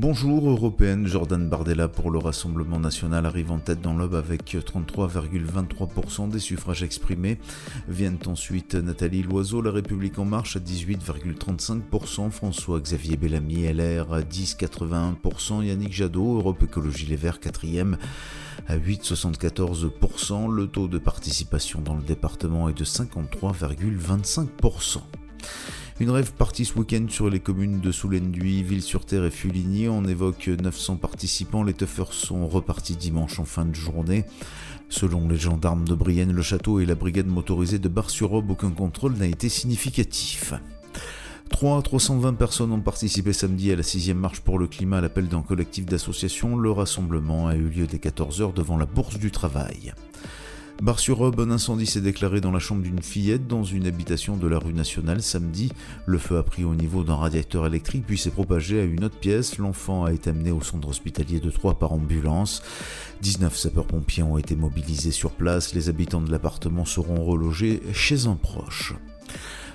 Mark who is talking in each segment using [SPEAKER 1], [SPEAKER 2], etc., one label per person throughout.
[SPEAKER 1] Bonjour européenne, Jordan Bardella pour le Rassemblement national arrive en tête dans l'Aube avec 33,23% des suffrages exprimés. Viennent ensuite Nathalie Loiseau, La République en marche à 18,35%, François-Xavier Bellamy, LR à 10,81%, Yannick Jadot, Europe Écologie Les Verts 4e à 8,74%. Le taux de participation dans le département est de 53,25%. Une rêve partie ce week-end sur les communes de Soulenduy, Ville-sur-Terre et Fuligny. On évoque 900 participants. Les tuffers sont repartis dimanche en fin de journée. Selon les gendarmes de Brienne, le château et la brigade motorisée de Bar-sur-Aube, aucun contrôle n'a été significatif. 3 320 personnes ont participé samedi à la 6 marche pour le climat à l'appel d'un collectif d'associations. Le rassemblement a eu lieu dès 14h devant la Bourse du Travail. Bar-sur-Aube, un incendie s'est déclaré dans la chambre d'une fillette dans une habitation de la rue nationale samedi. Le feu a pris au niveau d'un radiateur électrique puis s'est propagé à une autre pièce. L'enfant a été amené au centre hospitalier de Troyes par ambulance. 19 sapeurs-pompiers ont été mobilisés sur place. Les habitants de l'appartement seront relogés chez un proche.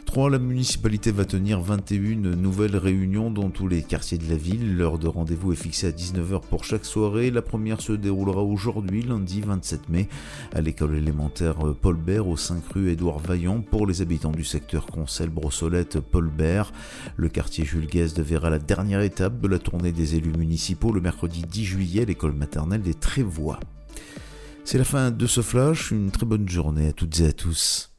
[SPEAKER 1] 3. La municipalité va tenir 21 nouvelles réunions dans tous les quartiers de la ville. L'heure de rendez-vous est fixée à 19h pour chaque soirée. La première se déroulera aujourd'hui, lundi 27 mai, à l'école élémentaire Paul Bert au 5 rue Édouard Vaillant pour les habitants du secteur Concel, Brossolette, Paul Bert. Le quartier Jules Guesde verra la dernière étape de la tournée des élus municipaux le mercredi 10 juillet à l'école maternelle des Trévois. C'est la fin de ce flash, une très bonne journée à toutes et à tous.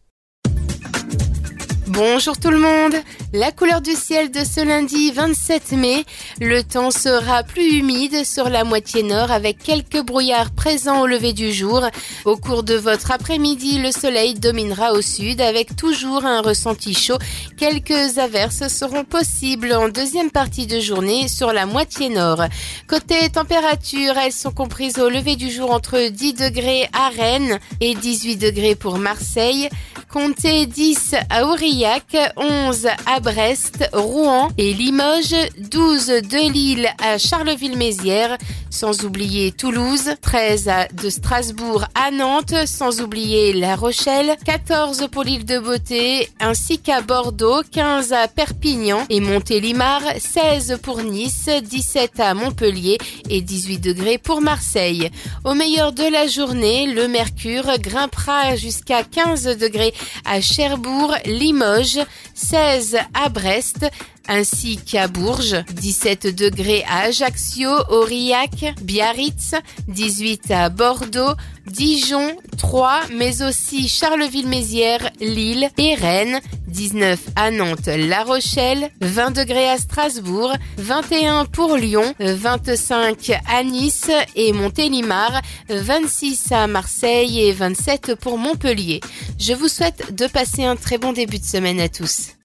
[SPEAKER 2] Bonjour tout le monde La couleur du ciel de ce lundi 27 mai, le temps sera plus humide sur la moitié nord avec quelques brouillards présents au lever du jour. Au cours de votre après-midi, le soleil dominera au sud avec toujours un ressenti chaud. Quelques averses seront possibles en deuxième partie de journée sur la moitié nord. Côté température, elles sont comprises au lever du jour entre 10 degrés à Rennes et 18 degrés pour Marseille. Comptez 10 à Aurillac, 11 à Brest, Rouen et Limoges, 12 de Lille à Charleville-Mézières, sans oublier Toulouse, 13 de Strasbourg à Nantes, sans oublier La Rochelle, 14 pour l'île de Beauté, ainsi qu'à Bordeaux, 15 à Perpignan et Montélimar, 16 pour Nice, 17 à Montpellier et 18 degrés pour Marseille. Au meilleur de la journée, le mercure grimpera jusqu'à 15 degrés à Cherbourg, Limoges, 16 à Brest, ainsi qu'à Bourges, 17 degrés à Ajaccio, Aurillac, Biarritz, 18 à Bordeaux, Dijon, Troyes, mais aussi Charleville-Mézières, Lille et Rennes, 19 à Nantes, La Rochelle, 20 degrés à Strasbourg, 21 pour Lyon, 25 à Nice et Montélimar, 26 à Marseille et 27 pour Montpellier. Je vous souhaite de passer un très bon début de semaine à tous.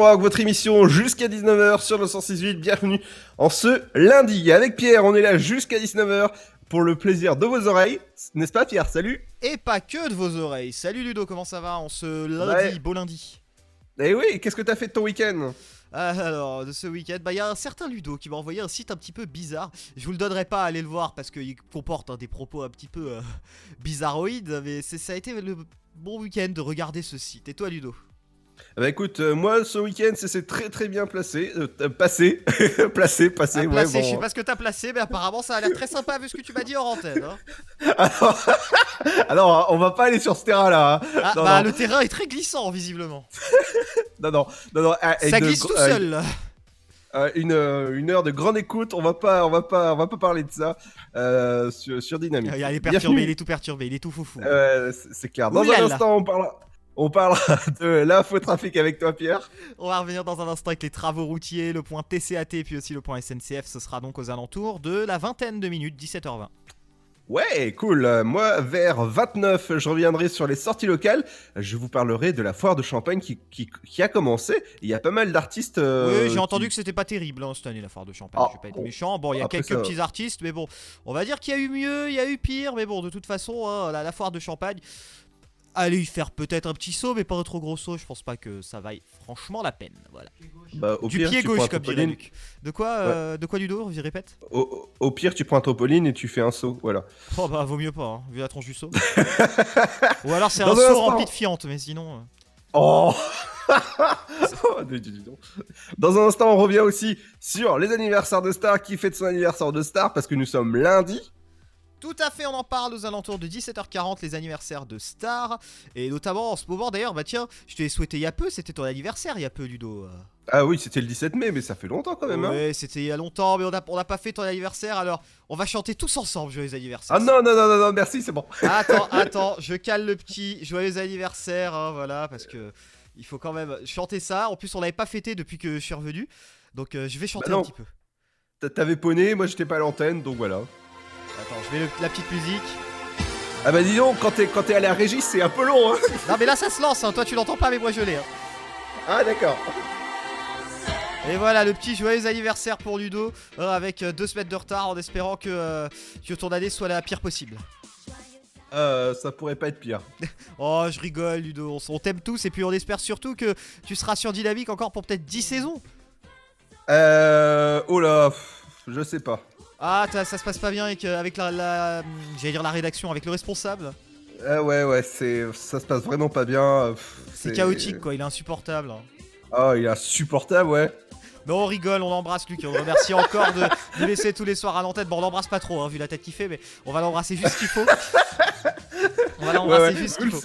[SPEAKER 3] L'Afterwork, votre émission jusqu'à 19h sur le 168. Bienvenue en ce lundi. Avec Pierre, on est là jusqu'à 19h pour le plaisir de vos oreilles. N'est-ce pas Pierre? Salut
[SPEAKER 4] Et pas que de vos oreilles. Salut Ludo, comment ça va en ce lundi,
[SPEAKER 3] Ouais.
[SPEAKER 4] beau lundi
[SPEAKER 3] Eh oui, qu'est-ce que t'as fait de ton week-end?
[SPEAKER 4] Ah, Alors, de ce week-end, bah il y a un certain Ludo qui m'a envoyé un site un petit peu bizarre. Je vous le donnerai pas, allez le voir parce qu'il comporte hein, des propos un petit peu euh, bizarroïdes. Mais ça a été le bon week-end de regarder ce site. Et toi Ludo?
[SPEAKER 3] Bah écoute, euh, moi ce week-end ça s'est très très bien placé. Euh, euh, passé, placé, passé,
[SPEAKER 4] Ah,
[SPEAKER 3] ouais
[SPEAKER 4] placé,
[SPEAKER 3] bon.
[SPEAKER 4] Je sais pas ce que t'as placé, mais apparemment ça a l'air très sympa vu ce que tu m'as dit hors antenne. hein.
[SPEAKER 3] Alors, alors, on va pas aller sur ce terrain-là. hein.
[SPEAKER 4] Ah, bah le terrain est très glissant visiblement.
[SPEAKER 3] Non, non, non, non. ah, et
[SPEAKER 4] ça
[SPEAKER 3] de-
[SPEAKER 4] glisse tout seul.
[SPEAKER 3] euh, une, euh, une heure de grande écoute. On va pas, on va pas, on va pas parler de ça euh, sur, sur Dynamique.
[SPEAKER 4] Il est perturbé,
[SPEAKER 3] Bienvenue.
[SPEAKER 4] il est tout perturbé, il est tout foufou.
[SPEAKER 3] Euh, c'est c'est clair. Dans
[SPEAKER 4] Ouh
[SPEAKER 3] un
[SPEAKER 4] là.
[SPEAKER 3] instant, on parlera, on parlera de l'infotrafic avec toi, Pierre.
[SPEAKER 4] On va revenir dans un instant avec les travaux routiers, le point TCAT puis aussi le point SNCF. Ce sera donc aux alentours de la vingtaine de minutes, 17h20.
[SPEAKER 3] Ouais, cool. Moi, vers 29, je reviendrai sur les sorties locales. Je vous parlerai de la foire de Champagne qui, qui, qui a commencé. Il y a pas mal d'artistes. euh,
[SPEAKER 4] oui, j'ai
[SPEAKER 3] qui-
[SPEAKER 4] entendu que c'était pas terrible hein, cette année la foire de Champagne.
[SPEAKER 3] Ah,
[SPEAKER 4] je vais pas être méchant. Bon, il y a quelques
[SPEAKER 3] ça
[SPEAKER 4] petits artistes, mais bon, on va dire qu'il y a eu mieux, il y a eu pire, mais bon, de toute façon, hein, la, la foire de Champagne. Allez y faire peut-être un petit saut, mais pas un trop gros saut. Je pense pas que ça vaille franchement la peine. Voilà.
[SPEAKER 3] Bah, au
[SPEAKER 4] du
[SPEAKER 3] pire,
[SPEAKER 4] pied gauche,
[SPEAKER 3] un
[SPEAKER 4] comme dirait. Luc. De quoi, euh, de quoi Ludo Je répète?
[SPEAKER 3] Au, pire, tu prends un trampoline et tu fais un saut. Voilà.
[SPEAKER 4] Oh bah vaut mieux pas, hein, vu la tronche du saut. Ou alors c'est un saut
[SPEAKER 3] instant.
[SPEAKER 4] rempli de fientes, mais sinon. euh,
[SPEAKER 3] Oh Oh, dis- dis donc. Dans un instant, on revient aussi sur les anniversaires de Star. Qui fête son anniversaire de Star Parce que nous sommes lundi.
[SPEAKER 4] Tout à fait, on en parle aux alentours de 17h40, les anniversaires de stars. Et notamment en ce moment d'ailleurs, bah tiens, je te l'ai souhaité il y a peu, c'était ton anniversaire il y a peu, Ludo.
[SPEAKER 3] Ah oui, c'était le 17 mai, mais ça fait longtemps quand même. hein.
[SPEAKER 4] Ouais, c'était il y a longtemps, mais on n'a on a pas fait ton anniversaire, alors on va chanter tous ensemble joyeux anniversaire.
[SPEAKER 3] Ah non, non, non, non, non, merci, c'est bon.
[SPEAKER 4] Attends, attends, je cale le petit joyeux anniversaire, hein, voilà, parce que il faut quand même chanter ça. En plus, on l'avait pas fêté depuis que je suis revenu, donc euh, je vais chanter
[SPEAKER 3] Bah
[SPEAKER 4] un
[SPEAKER 3] non.
[SPEAKER 4] petit peu.
[SPEAKER 3] T'a- T'avais poney, moi j'étais pas à l'antenne, donc voilà.
[SPEAKER 4] Attends, je mets le- la petite musique.
[SPEAKER 3] Ah bah dis donc, quand t'es quand t'es allé à Régis, c'est un peu long, hein.
[SPEAKER 4] Non, mais là ça se lance, hein, toi tu l'entends pas, mais moi je l'ai. hein.
[SPEAKER 3] Ah d'accord.
[SPEAKER 4] Et voilà le petit joyeux anniversaire pour Ludo euh, avec euh, deux semaines de retard en espérant que, euh, que ton année soit la pire possible.
[SPEAKER 3] Euh, ça pourrait pas être pire.
[SPEAKER 4] Oh je rigole Ludo, on, s- on t'aime tous et puis on espère surtout que tu seras sur Dynamique encore pour peut-être 10 saisons.
[SPEAKER 3] Euh... Oh là, pff, je sais pas.
[SPEAKER 4] Ah ça se passe pas bien avec, euh, avec la, la- j'allais dire la rédaction, avec le responsable.
[SPEAKER 3] Ah ouais, ouais, c'est... ça se passe vraiment pas bien. pff,
[SPEAKER 4] C'est chaotique quoi, il est insupportable. hein.
[SPEAKER 3] Oh, il est insupportable, ouais.
[SPEAKER 4] Mais on rigole, on l'embrasse Luc, on le remercie encore de nous laisser tous les soirs à l'antenne. Bon on l'embrasse pas trop hein, vu la tête qu'il fait, mais on va l'embrasser juste ce qu'il faut. On va l'embrasser
[SPEAKER 3] ouais.
[SPEAKER 4] juste ce qu'il faut.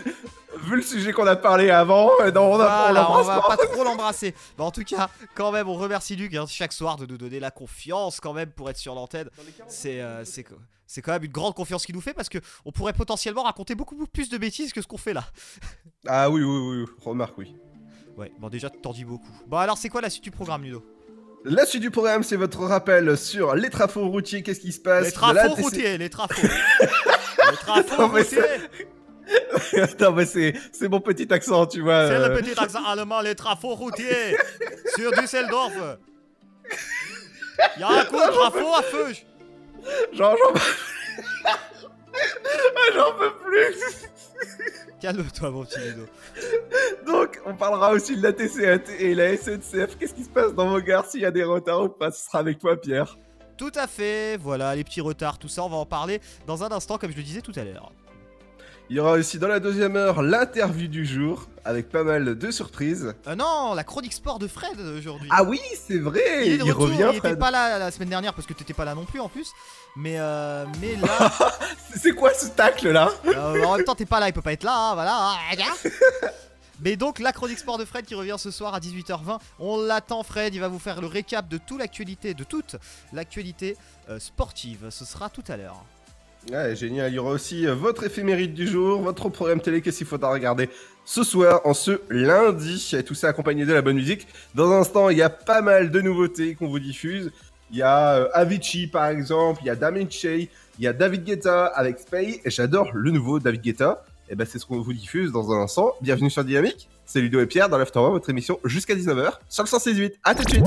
[SPEAKER 3] Vu le sujet qu'on a parlé avant, euh, non, on, a, on
[SPEAKER 4] Voilà, on
[SPEAKER 3] l'embrasse
[SPEAKER 4] va
[SPEAKER 3] pas.
[SPEAKER 4] pas trop l'embrasser. Bah, en tout cas, quand même, on remercie Luc hein, chaque soir de nous donner la confiance quand même pour être sur l'antenne. C'est euh, c'est quand même une grande confiance qu'il nous fait parce que on pourrait potentiellement raconter beaucoup plus de bêtises que ce qu'on fait là.
[SPEAKER 3] Ah oui, oui, oui, oui, remarque, oui.
[SPEAKER 4] Ouais, bon déjà t'en dis beaucoup. Bon alors c'est quoi la suite du programme Ludo?
[SPEAKER 3] La suite du programme, c'est votre rappel sur les trafos routiers, qu'est-ce qui se passe?
[SPEAKER 4] Les trafos routiers, les trafos. les trafos
[SPEAKER 3] mais
[SPEAKER 4] routiers.
[SPEAKER 3] non, mais c'est, mon petit accent, tu vois.
[SPEAKER 4] C'est
[SPEAKER 3] euh,
[SPEAKER 4] le petit accent allemand, les trafos routiers sur Düsseldorf. Y'a un coup de trafo à feu.
[SPEAKER 3] Genre, j'en j'en peux plus.
[SPEAKER 4] Calme-toi mon petit Ludo.
[SPEAKER 3] Donc, on parlera aussi de la TCAT et la SNCF. Qu'est-ce qui se passe dans vos gares s'il y a des retards ou pas Ce sera avec toi, Pierre.
[SPEAKER 4] Tout à fait, voilà, les petits retards, tout ça, on va en parler dans un instant, comme je le disais tout à l'heure.
[SPEAKER 3] Il y aura aussi dans la deuxième heure l'interview du jour avec pas mal de surprises.
[SPEAKER 4] Euh, non, la chronique sport de Fred aujourd'hui.
[SPEAKER 3] Ah oui, c'est vrai.
[SPEAKER 4] il est de retour,
[SPEAKER 3] revient,
[SPEAKER 4] il était pas là la semaine dernière parce que t'étais pas là non plus en plus. Mais, euh, mais là,
[SPEAKER 3] C'est quoi ce tacle là?
[SPEAKER 4] Euh, en même temps t'es pas là, il peut pas être là, hein, voilà. ah, gars. Mais donc la chronique sport de Fred qui revient ce soir à 18h20. On l'attend Fred, il va vous faire le récap de toute l'actualité, de toute l'actualité euh, sportive. Ce sera tout à l'heure.
[SPEAKER 3] Ouais, génial. Il y aura aussi euh, votre éphéméride du jour, votre programme télé, qu'est-ce qu'il faudra regarder ce soir, en ce lundi. Et tout ça accompagné de la bonne musique. Dans un instant, il y a pas mal de nouveautés qu'on vous diffuse. Il y a euh, Avicii, par exemple. Il y a Damien Che. Il y a David Guetta avec Spay. Et j'adore le nouveau David Guetta. Et ben, c'est ce qu'on vous diffuse dans un instant. Bienvenue sur Dynamique. C'est Ludo et Pierre dans l'After votre émission jusqu'à 19h sur le 168. À tout de suite.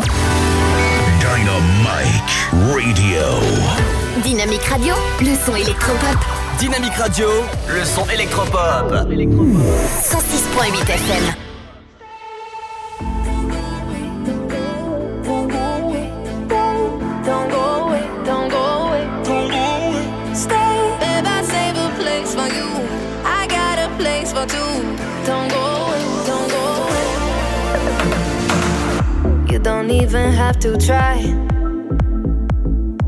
[SPEAKER 5] Dynamite Radio.
[SPEAKER 6] Dynamique Radio, le son électropop.
[SPEAKER 7] Dynamique Radio, le son électropop.
[SPEAKER 6] 106.8 FM.
[SPEAKER 8] Don't go away, don't go away, don't go away. Stay, babe, I save a place for you. I got a place for two. Don't go away, don't go away. You don't even have to try.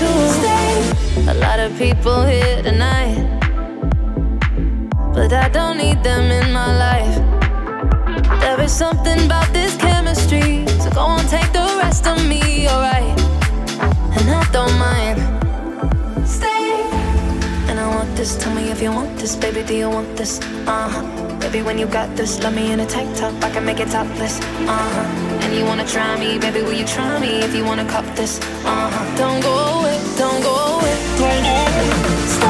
[SPEAKER 8] To stay. A lot of people here tonight, but I don't need them in my life. There is something about this chemistry, so go on, take the rest of me, alright. And I don't mind. Stay. And I want this. Tell me if you want this, baby. Do you want this? Uh huh. Baby, when you got this, love me in a tank top. I can make it topless. Uh huh. You wanna try me, baby? Will you try me if you wanna cop this? Uh huh. Don't go away, don't go away, don't go away. Stay.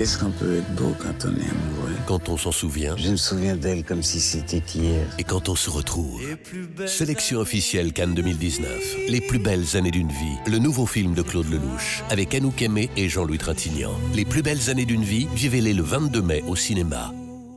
[SPEAKER 9] Qu'est-ce qu'on peut être beau quand on est amoureux?
[SPEAKER 5] Quand on s'en souvient
[SPEAKER 9] Je me souviens d'elle comme si c'était hier.
[SPEAKER 5] et quand on se retrouve. Sélection officielle Cannes 2019. Les plus belles années d'une vie. Le nouveau film de Claude Lelouch avec Anouk Aimé et Jean-Louis Trintignant. Les plus belles années d'une vie, vivez-les le 22 mai au cinéma.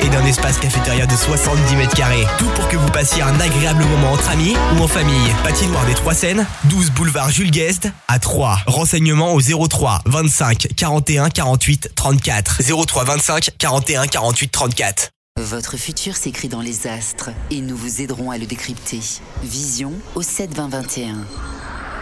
[SPEAKER 10] et d'un espace cafétéria de 70 mètres carrés. Tout pour que vous passiez un agréable moment entre amis ou en famille. Patinoire des Trois Seines, 12 boulevard Jules Guest à 3. Renseignements au 03 25 41 48 34. 03 25 41 48 34.
[SPEAKER 11] Votre futur s'écrit dans les astres et nous vous aiderons à le décrypter. Vision au 7 20 21.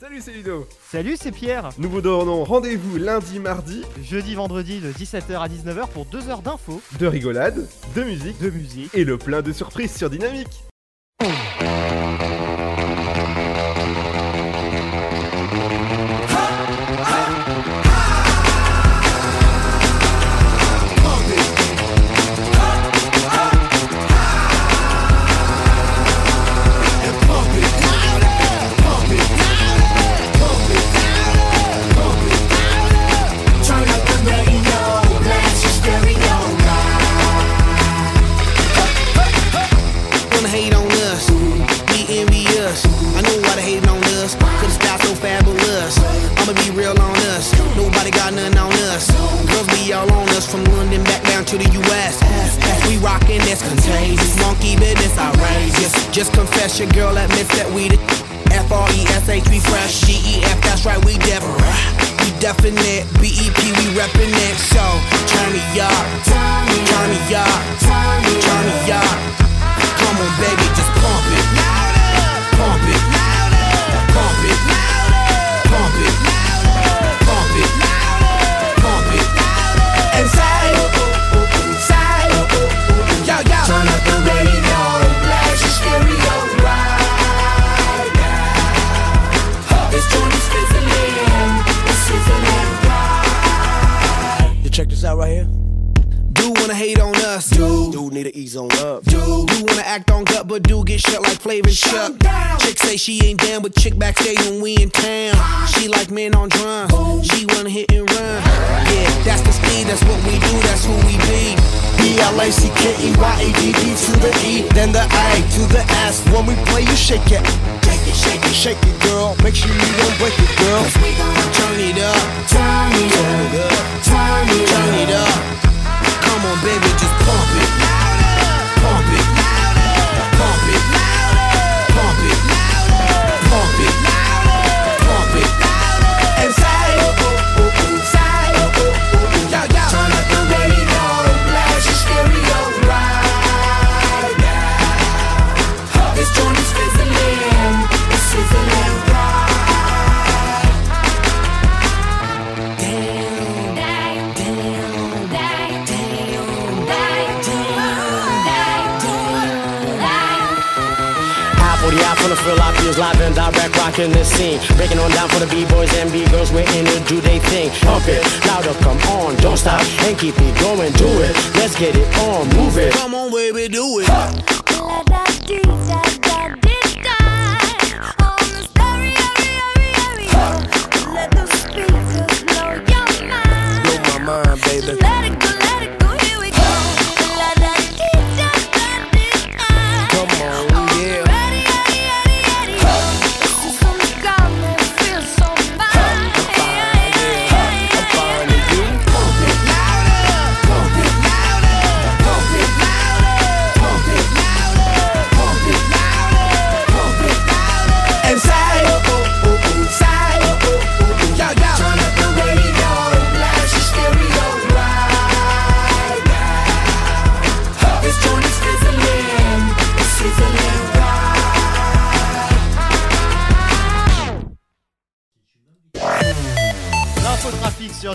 [SPEAKER 12] Salut, c'est Ludo.
[SPEAKER 4] Salut, c'est Pierre.
[SPEAKER 12] Nous vous donnons rendez-vous lundi, mardi,
[SPEAKER 4] Jeudi, vendredi de 17h à 19h pour 2 heures d'infos,
[SPEAKER 12] de rigolade, de musique
[SPEAKER 4] de musique.
[SPEAKER 12] et le plein de surprises sur Dynamique.
[SPEAKER 13] On us, be envious. I know why they hating on us, the style so fabulous. I'ma be real on us, nobody got nothing on us. Girls be all on us from London back down to the US. We rockin', that's contagious. Monkey business outrageous. Just confess your girl admits that we the F-R-E-S-H, we fresh. G-E-F, that's right, we def. We definite, B-E-P, we reppin' it. So, turn me up, turn me up, turn me up. On, baby, just pump it. Pump it. Pump it. Pump it. Pump hate on us, Dude, Do need to ease on up, do. Do wanna act on gut, but do get shut like Flavor Chuck. Chick say she ain't down, but chick backstage when we in town. She like men on drum, she wanna hit and run. Yeah, that's the speed, that's what we do, that's who we be.
[SPEAKER 14] B-L-A-C-K-E-Y-A-D-D to the E, then the A to the S. When we play, you shake it. Shake it, shake it, shake it, girl. Make sure you don't break it, girl.
[SPEAKER 13] Turn it up,
[SPEAKER 15] Turn it up, turn it
[SPEAKER 13] turn it up. Come on, baby, just pump it. Pump it. Pump it. Pump it. Pump it. Pump
[SPEAKER 16] from the fill live and direct rocking the scene. Breaking on down for the B-boys and B-girls, we're in to do they thing. Pump it, louder, come on, don't stop and keep it going, do it. Let's get it on, move it.
[SPEAKER 13] Come on, baby, do it.
[SPEAKER 14] Blow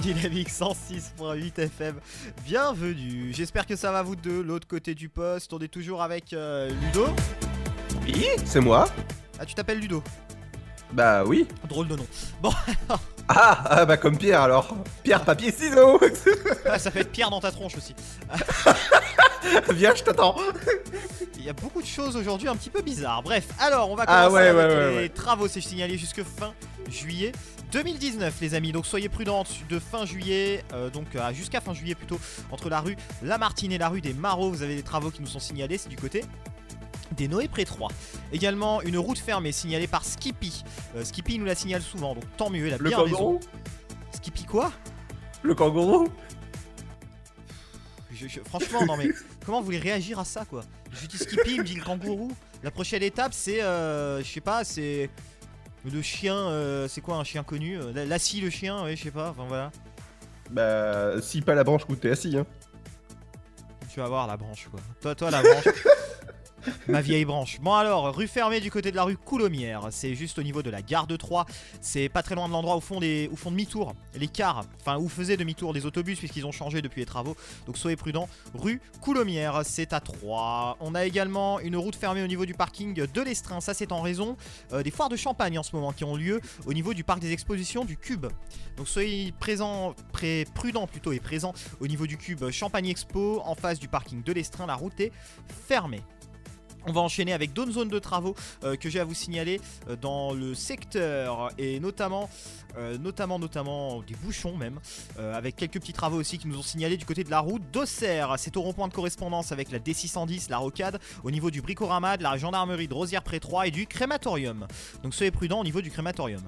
[SPEAKER 4] Dynamique 106.8 FM. Bienvenue. J'espère que ça va vous deux. L'autre côté du poste, on est toujours avec euh, Ludo.
[SPEAKER 3] Oui, c'est moi.
[SPEAKER 4] Ah, tu t'appelles Ludo.
[SPEAKER 3] Bah oui.
[SPEAKER 4] Drôle de nom. Bon,
[SPEAKER 3] Ah, ah, bah comme Pierre alors. Pierre, papier, ciseaux.
[SPEAKER 4] ah, ça fait être Pierre dans ta tronche aussi.
[SPEAKER 3] Viens, je t'attends.
[SPEAKER 4] Il y a beaucoup de choses aujourd'hui un petit peu bizarres. Bref, alors on va
[SPEAKER 3] Ah
[SPEAKER 4] commencer
[SPEAKER 3] ouais,
[SPEAKER 4] avec
[SPEAKER 3] ouais, ouais,
[SPEAKER 4] les travaux. C'est signalé jusque fin juillet 2019, les amis. Donc soyez prudents de fin juillet, euh, donc euh, jusqu'à fin juillet plutôt, entre la rue Lamartine et la rue des Marauds. Vous avez des travaux qui nous sont signalés. C'est du côté des Noé Pré 3. Également une route fermée signalée par Skippy. Euh, Skippy nous la signale souvent, donc tant mieux. Il a
[SPEAKER 3] Le
[SPEAKER 4] bien
[SPEAKER 3] kangourou?
[SPEAKER 4] Raison. Skippy quoi?
[SPEAKER 3] Le kangourou?
[SPEAKER 4] Je- je- franchement, non mais comment vous voulez réagir à ça quoi? Je dis Skippy, il me dit le kangourou. La prochaine étape, c'est, euh, je sais pas, c'est le chien. euh, c'est quoi un chien connu? Euh, la- Lassie le chien, ouais, je sais pas. Enfin voilà.
[SPEAKER 3] Bah, si pas la branche où t'es assis, hein.
[SPEAKER 4] Tu vas voir la branche quoi. Toi, toi la branche. Ma vieille branche. Bon alors, rue fermée du côté de la rue Coulommière. C'est juste au niveau de la gare de Troyes. C'est pas très loin de l'endroit où font des, où font demi-tour les cars. Enfin, où faisaient demi-tour des autobus puisqu'ils ont changé depuis les travaux. Donc soyez prudents. Rue Coulommière, c'est à Troyes. On a également une route fermée au niveau du parking de l'Estrin. Ça, c'est en raison euh, des foires de champagne en ce moment qui ont lieu au niveau du parc des expositions du Cube. Donc soyez présents, pré- prudents plutôt et présents au niveau du Cube Champagne Expo en face du parking de l'Estrin. La route est fermée. On va enchaîner avec d'autres zones de travaux euh, que j'ai à vous signaler euh, dans le secteur et notamment, euh, notamment, notamment des bouchons même, avec quelques petits travaux aussi qui nous ont signalé du côté de la route d'Auxerre. C'est au rond-point de correspondance avec la D610, la Rocade, au niveau du Bricorama, de la gendarmerie de Rosière-Pré-Troyes et du crématorium. Donc soyez prudents au niveau du crématorium.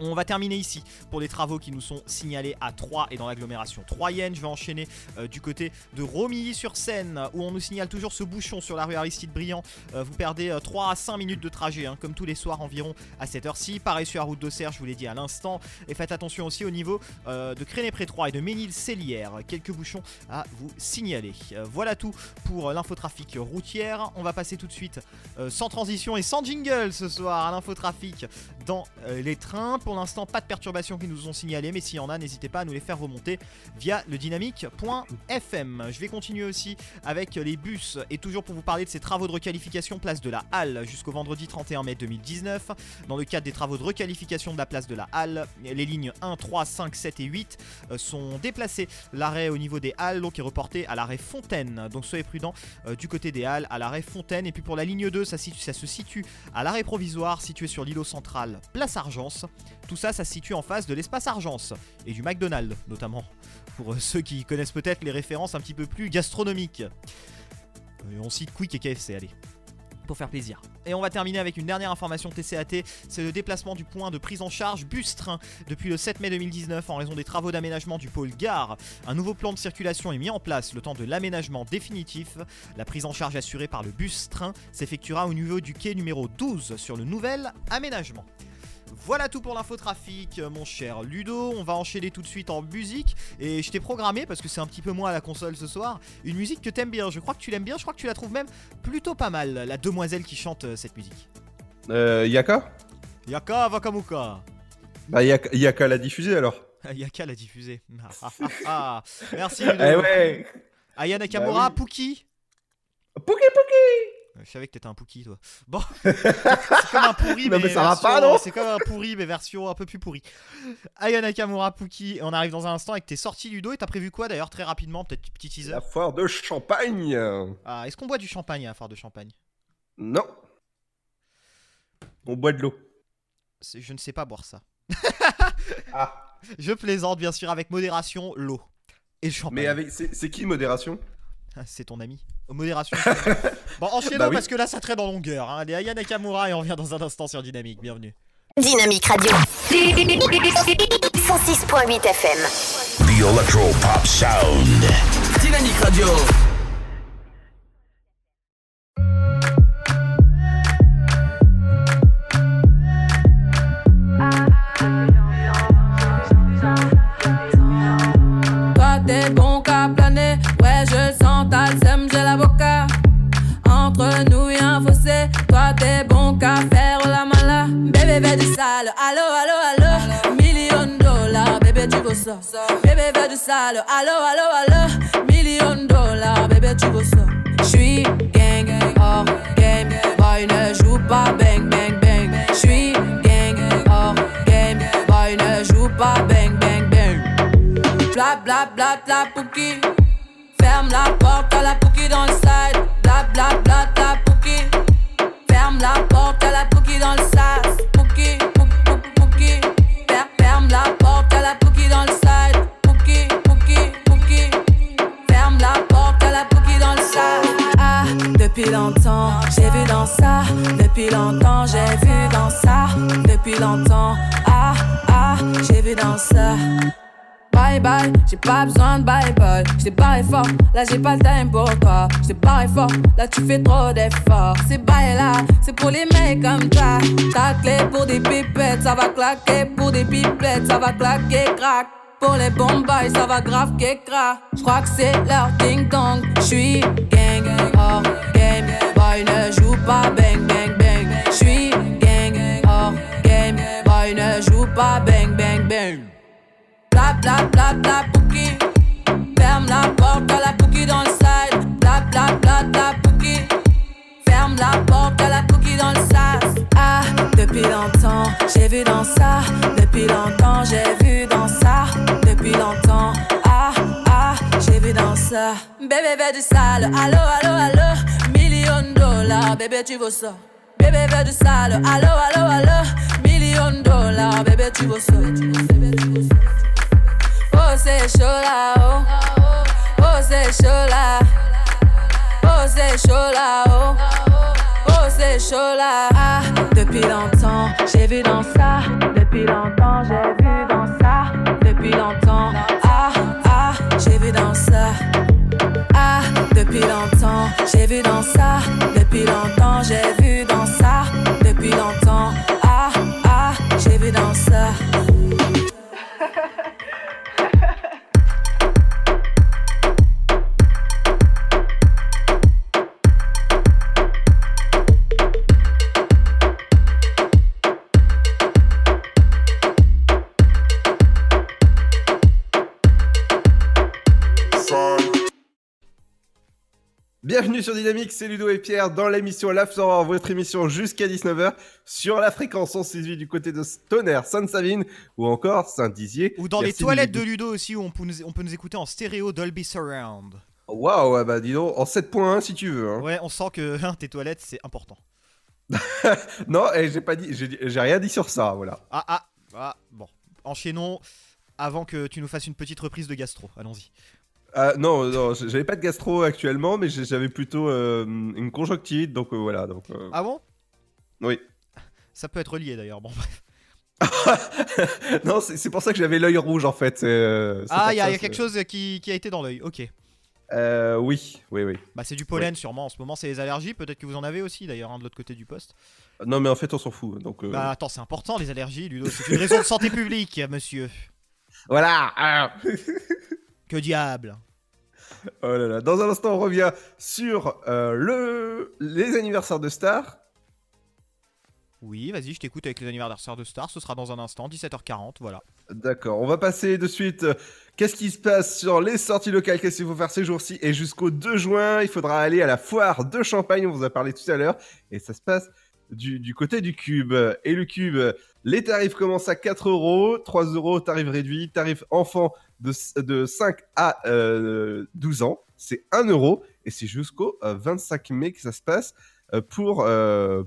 [SPEAKER 4] On va terminer ici pour les travaux qui nous sont signalés à Troyes et dans l'agglomération troyenne. Je vais enchaîner euh, du côté de Romilly-sur-Seine où on nous signale toujours ce bouchon sur la rue Aristide Briand. Euh, vous perdez euh, 3 à 5 minutes de trajet, hein, comme tous les soirs environ à cette heure-ci. Pareil sur la route d'Auxerre, je vous l'ai dit à l'instant. Et faites attention aussi au niveau euh, de Créné-Pré-Troyes et de Ménil-Célière. Quelques bouchons à vous signaler. Euh, voilà tout pour euh, l'infotrafic routière. On va passer tout de suite euh, sans transition et sans jingle ce soir à l'infotrafic dans euh, les trains. Pour l'instant, pas de perturbations qui nous ont signalées, mais s'il y en a, n'hésitez pas à nous les faire remonter via le dynamique.fm. Je vais continuer aussi avec les bus et toujours pour vous parler de ces travaux de requalification place de la Halle jusqu'au vendredi 31 mai 2019. Dans le cadre des travaux de requalification de la place de la Halle, les lignes 1, 3, 5, 7 et 8 euh, sont déplacées. L'arrêt au niveau des Halles donc est reporté à l'arrêt Fontaine. Donc soyez prudents euh, du côté des Halles à l'arrêt Fontaine. Et puis pour la ligne 2, ça, se situe à l'arrêt provisoire situé sur l'îlot central, place Argence. Tout ça, ça se situe en face de l'espace Argence et du McDonald's notamment. Pour euh, ceux qui connaissent peut-être les références un petit peu plus gastronomiques. Euh, on cite Quick et KFC, allez. Pour faire plaisir. Et on va terminer avec une dernière information TCAT, c'est le déplacement du point de prise en charge bus-train depuis le 7 mai 2019 en raison des travaux d'aménagement du pôle gare. Un nouveau plan de circulation est mis en place le temps de l'aménagement définitif. La prise en charge assurée par le bus-train s'effectuera au niveau du quai numéro 12 sur le nouvel aménagement. Voilà tout pour l'infotrafic, mon cher Ludo. On va enchaîner tout de suite en musique. Et je t'ai programmé, parce que c'est un petit peu moi à la console ce soir, une musique que t'aimes bien. Je crois que tu l'aimes bien, je crois que tu la trouves même plutôt pas mal, la demoiselle qui chante euh, cette musique.
[SPEAKER 3] Euh, Yaka?
[SPEAKER 4] Yaka Wakamuka.
[SPEAKER 3] Bah, Yaka, Yaka l'a diffusé alors.
[SPEAKER 4] Yaka l'a diffusé. Ah, ah, ah. Merci Ludo.
[SPEAKER 3] Eh ouais
[SPEAKER 4] Aya Nakamura,
[SPEAKER 3] Bah oui.
[SPEAKER 4] Pookie?
[SPEAKER 3] Pouki
[SPEAKER 4] Euh, Je savais que t'étais un Pookie, toi. Bon, c'est comme un pourri, mais,
[SPEAKER 3] mais ça va
[SPEAKER 4] version-
[SPEAKER 3] pas, non
[SPEAKER 4] C'est comme un pourri, mais version un peu plus pourri. Aya Nakamura, Pookie, et on arrive dans un instant avec tes sorties Ludo. Et t'as prévu quoi d'ailleurs, très rapidement, peut-être petit teaser
[SPEAKER 3] La foire de champagne
[SPEAKER 4] Ah, Est-ce qu'on boit du champagne à la foire de champagne?
[SPEAKER 3] Non. On boit de l'eau.
[SPEAKER 4] Je ne sais pas boire ça.
[SPEAKER 3] Ah.
[SPEAKER 4] Je plaisante, bien sûr, avec modération, l'eau. Et le champagne.
[SPEAKER 3] Mais avec, c'est qui modération?
[SPEAKER 4] C'est ton ami. Modération. bon, enchaînons
[SPEAKER 3] Bah oui.
[SPEAKER 4] parce que là, ça traîne en longueur. Hein. Allez, Aya Nakamura, et on revient dans un instant sur Dynamique. Bienvenue.
[SPEAKER 6] Dynamique Radio. 106.8 FM.
[SPEAKER 7] The Electro Pop Sound. Dynamique Radio.
[SPEAKER 17] Ça. Bébé du sale, allo, allo, allo. Million de dollars, bébé, tu veux ça. J'suis gang, hors game. Boy, ne joue pas bang, bang, bang. J'suis gang, hors game. Boy, ne joue pas bang, bang, bang. Bla, bla, bla, la pouki. Ferme la porte à la pouki dans le side. Bla, bla, bla, la pouki. Ferme la porte à la pouki dans le sas. J'ai vu dans ça. Depuis longtemps, j'ai vu dans ça. Depuis longtemps, ah, ah, j'ai vu dans ça. Bye bye, j'ai pas besoin de bye bye. J't'ai barré fort, là j'ai pas le time pour toi. J't'ai barré fort, là tu fais trop d'efforts. C'est bye là, c'est pour les mecs comme toi. Ta clé pour des pipettes, ça va claquer. Pour des pipettes, ça va claquer, crack. Pour les bombes, ça va grave qu'écra. J'crois que c'est leur ding dong. J'suis gang, hors game. Boy ne joue pas bang bang bang. J'suis gang, hors game. Boy ne joue pas bang bang bang. Bla bla bla bla pouki. Ferme la porte à la pouki dans le side. Bla bla bla bla pouki. Ferme la porte à la pouki dans le sas. Ah, depuis longtemps, j'ai vu dans ça. Depuis longtemps, j'ai vu dans ça. Depuis longtemps, ah, ah, j'ai vu dans ça. Bébé veut du sale, allo, allo, allo. Million dollars, bébé, tu veux ça. Bébé veut du sale, allo, allo, allo. Million dollars, bébé, tu veux ça. Oh, c'est chaud là, oh. Oh, c'est chaud là. Oh, c'est chaud là, oh. Oh, c'est chaud là. Ah, depuis longtemps, j'ai vu dans ça. Depuis longtemps, j'ai vu dans ça. Depuis longtemps, depuis longtemps, j'ai vu dans ça. Depuis longtemps, j'ai vu dans ça. Depuis longtemps, ah, ah, j'ai vu dans ça.
[SPEAKER 3] Bienvenue sur Dynamique, c'est Ludo et Pierre dans l'émission l'After, votre émission jusqu'à 19h sur la fréquence 168 du côté de Tonnerre, Sainte-Savine ou encore Saint-Dizier.
[SPEAKER 4] Ou dans les toilettes de
[SPEAKER 3] Ludo.
[SPEAKER 4] Aussi où on peut nous, on peut nous écouter en stéréo Dolby Surround.
[SPEAKER 3] Waouh, ouais, bah dis donc, en 7.1 si tu veux. hein.
[SPEAKER 4] Ouais, on sent que hein, tes toilettes c'est important.
[SPEAKER 3] Non, eh, j'ai pas dit, j'ai j'ai rien dit sur ça, voilà.
[SPEAKER 4] Ah ah, ah bon. Enchaînons avant que tu nous fasses une petite reprise de gastro. Allons-y.
[SPEAKER 3] Ah, non, non, j'avais pas de gastro actuellement, mais j'avais plutôt euh, une conjonctivite, donc euh, voilà. Donc, euh,
[SPEAKER 4] Ah bon?
[SPEAKER 3] Oui.
[SPEAKER 4] Ça peut être lié d'ailleurs. Bon bref.
[SPEAKER 3] non, c'est pour ça que j'avais l'œil rouge en fait.
[SPEAKER 4] Ah, il y, a y quelque chose qui, qui a été dans l'œil. Ok.
[SPEAKER 3] Euh, oui, oui, oui.
[SPEAKER 4] Bah c'est du pollen sûrement. En ce moment c'est les allergies. Peut-être que vous en avez aussi d'ailleurs hein, de l'autre côté du poste.
[SPEAKER 3] Non, mais en fait, on s'en fout. Donc, euh,
[SPEAKER 4] Bah attends, c'est important les allergies, Ludo. C'est une raison de santé publique, monsieur.
[SPEAKER 3] Voilà.
[SPEAKER 4] Que diable.
[SPEAKER 3] Oh là là. Dans un instant, on revient sur euh, le... les anniversaires de stars.
[SPEAKER 4] Oui, vas-y, je t'écoute avec les anniversaires de Star. Ce sera dans un instant, 17h40. Voilà.
[SPEAKER 3] D'accord, on va passer de suite. euh, Qu'est-ce qui se passe sur les sorties locales? Qu'est-ce qu'il faut faire ces jours-ci? Et jusqu'au 2 juin, il faudra aller à la foire de Champagne, on vous a parlé tout à l'heure. Et ça se passe du, du côté du cube. Et le cube, les tarifs commencent à 4 euros, 3 euros tarif réduit, tarif enfant de, de 5 à euh, 12 ans, c'est 1 euro. Et c'est jusqu'au euh, 25 mai que ça se passe euh, pour, euh,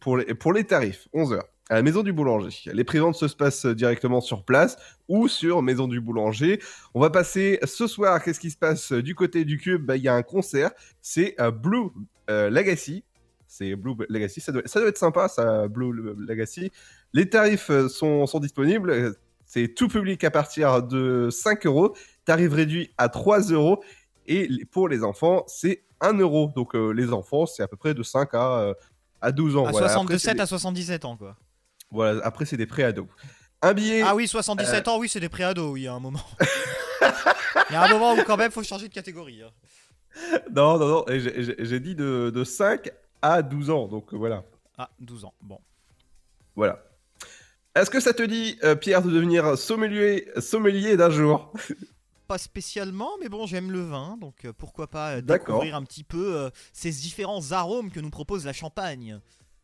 [SPEAKER 3] pour, les, pour les tarifs, 11 heures. À la maison du boulanger. Les préventes se passent directement sur place ou sur Maison du Boulanger. On va passer ce soir. Qu'est-ce qui se passe du côté du cube? Bah, Il y a un concert. C'est euh, Blue euh, Legacy. C'est Blue Legacy. Ça doit, ça doit être sympa, ça, Blue Legacy. Les tarifs euh, sont, sont disponibles. Euh, C'est tout public à partir de 5 euros. Tarif réduit à 3 euros. Et pour les enfants, c'est 1 euro. Donc euh, les enfants, c'est à peu près de 5 à, euh, à 12 ans.
[SPEAKER 4] À
[SPEAKER 3] Voilà. Après,
[SPEAKER 4] 77
[SPEAKER 3] c'est des-
[SPEAKER 4] à 77 ans, quoi.
[SPEAKER 3] Voilà, après c'est des préados. Un billet.
[SPEAKER 4] Ah oui, 77 ans, oui, c'est des préados, oui, à un moment. Il y a un moment où quand même faut changer de catégorie. hein.
[SPEAKER 3] Non, non, non, j'ai- dit de, de 5 à 12 ans, donc euh, voilà.
[SPEAKER 4] Ah, 12 ans, bon.
[SPEAKER 3] Voilà. Est-ce que ça te dit, euh, Pierre, de devenir sommelier, sommelier d'un jour?
[SPEAKER 4] Pas spécialement, mais bon, j'aime le vin, donc euh, pourquoi pas euh, découvrir un petit peu ces différents arômes que nous propose la Champagne.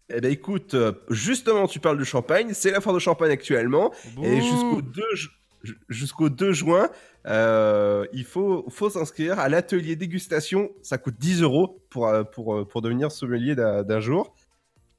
[SPEAKER 3] Eh ben écoute, justement, tu parles de champagne, c'est la foire de champagne actuellement, et jusqu'au 2, ju- ju- jusqu'au 2 juin, euh, il faut, faut s'inscrire à l'atelier dégustation, ça coûte 10 euros pour, pour, pour devenir sommelier d'un jour.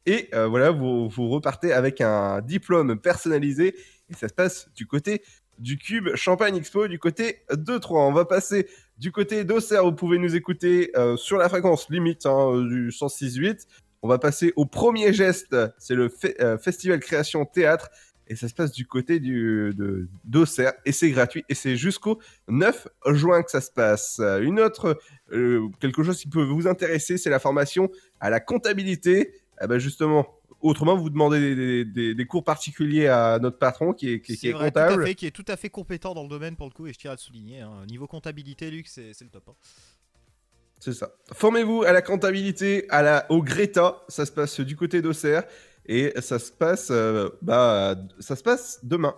[SPEAKER 3] Et euh, voilà, vous, repartez avec un diplôme personnalisé, et ça se passe du côté du Cube Champagne Expo, du côté de Troyes. On va passer du côté d'Auxerre, vous pouvez nous écouter euh, sur la fréquence limite hein, du 106.8. On va passer au premier geste, c'est le euh, Festival Création Théâtre, et ça se passe du côté du, d'Auxerre, et c'est gratuit, et c'est jusqu'au 9 juin que ça se passe. Une autre, quelque chose qui peut vous intéresser, c'est la formation à la comptabilité. Eh ben justement, autrement, vous demandez des, des- des- des cours particuliers à notre patron qui est, qui, qui
[SPEAKER 4] C'est
[SPEAKER 3] est
[SPEAKER 4] vrai, tout à
[SPEAKER 3] comptable.
[SPEAKER 4] fait, qui est tout à fait compétent dans le domaine pour le coup, et je tiens à le souligner. hein. Niveau comptabilité, Luc, c'est c'est le top. hein.
[SPEAKER 3] C'est ça. Formez-vous à la comptabilité, à la, au Greta. Ça se passe du côté d'Auxerre. Et ça se passe, euh, bah, ça se passe demain.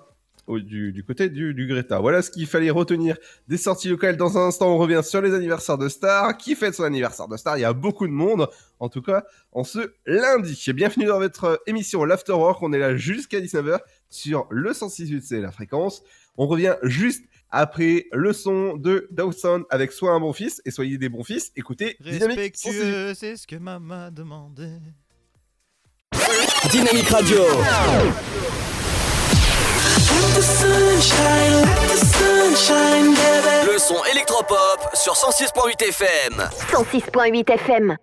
[SPEAKER 3] Au- du, du côté du, du Greta. Voilà ce qu'il fallait retenir des sorties locales. Dans un instant, on revient sur les anniversaires de stars. Qui fête son anniversaire de star? Il y a beaucoup de monde, en tout cas, en ce lundi. Bienvenue dans votre émission L'Afterwork. On est là jusqu'à 19h sur le 106.8, c'est la fréquence. On revient juste après le son de Dawson avec Sois un bon fils et soyez des bons fils. Écoutez, Dynamique 106.8.
[SPEAKER 4] Respectueux, c'est ce que maman demandait.
[SPEAKER 12] Dynamique Radio.
[SPEAKER 18] Le son électropop sur 106.8 FM.
[SPEAKER 19] 106.8 FM.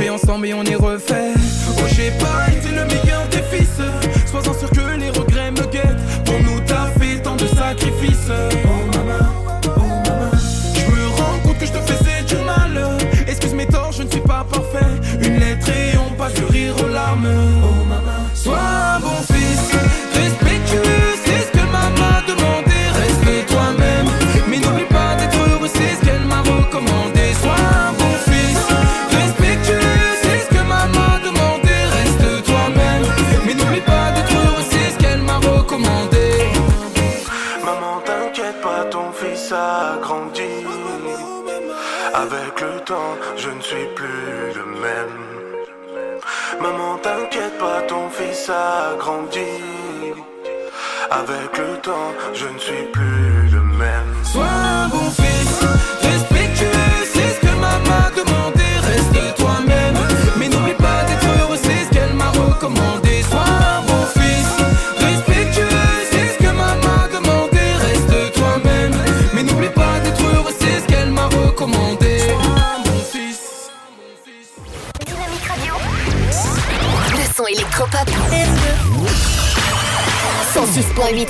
[SPEAKER 20] Fait ensemble et on est
[SPEAKER 21] Avec le temps, je ne suis plus le même.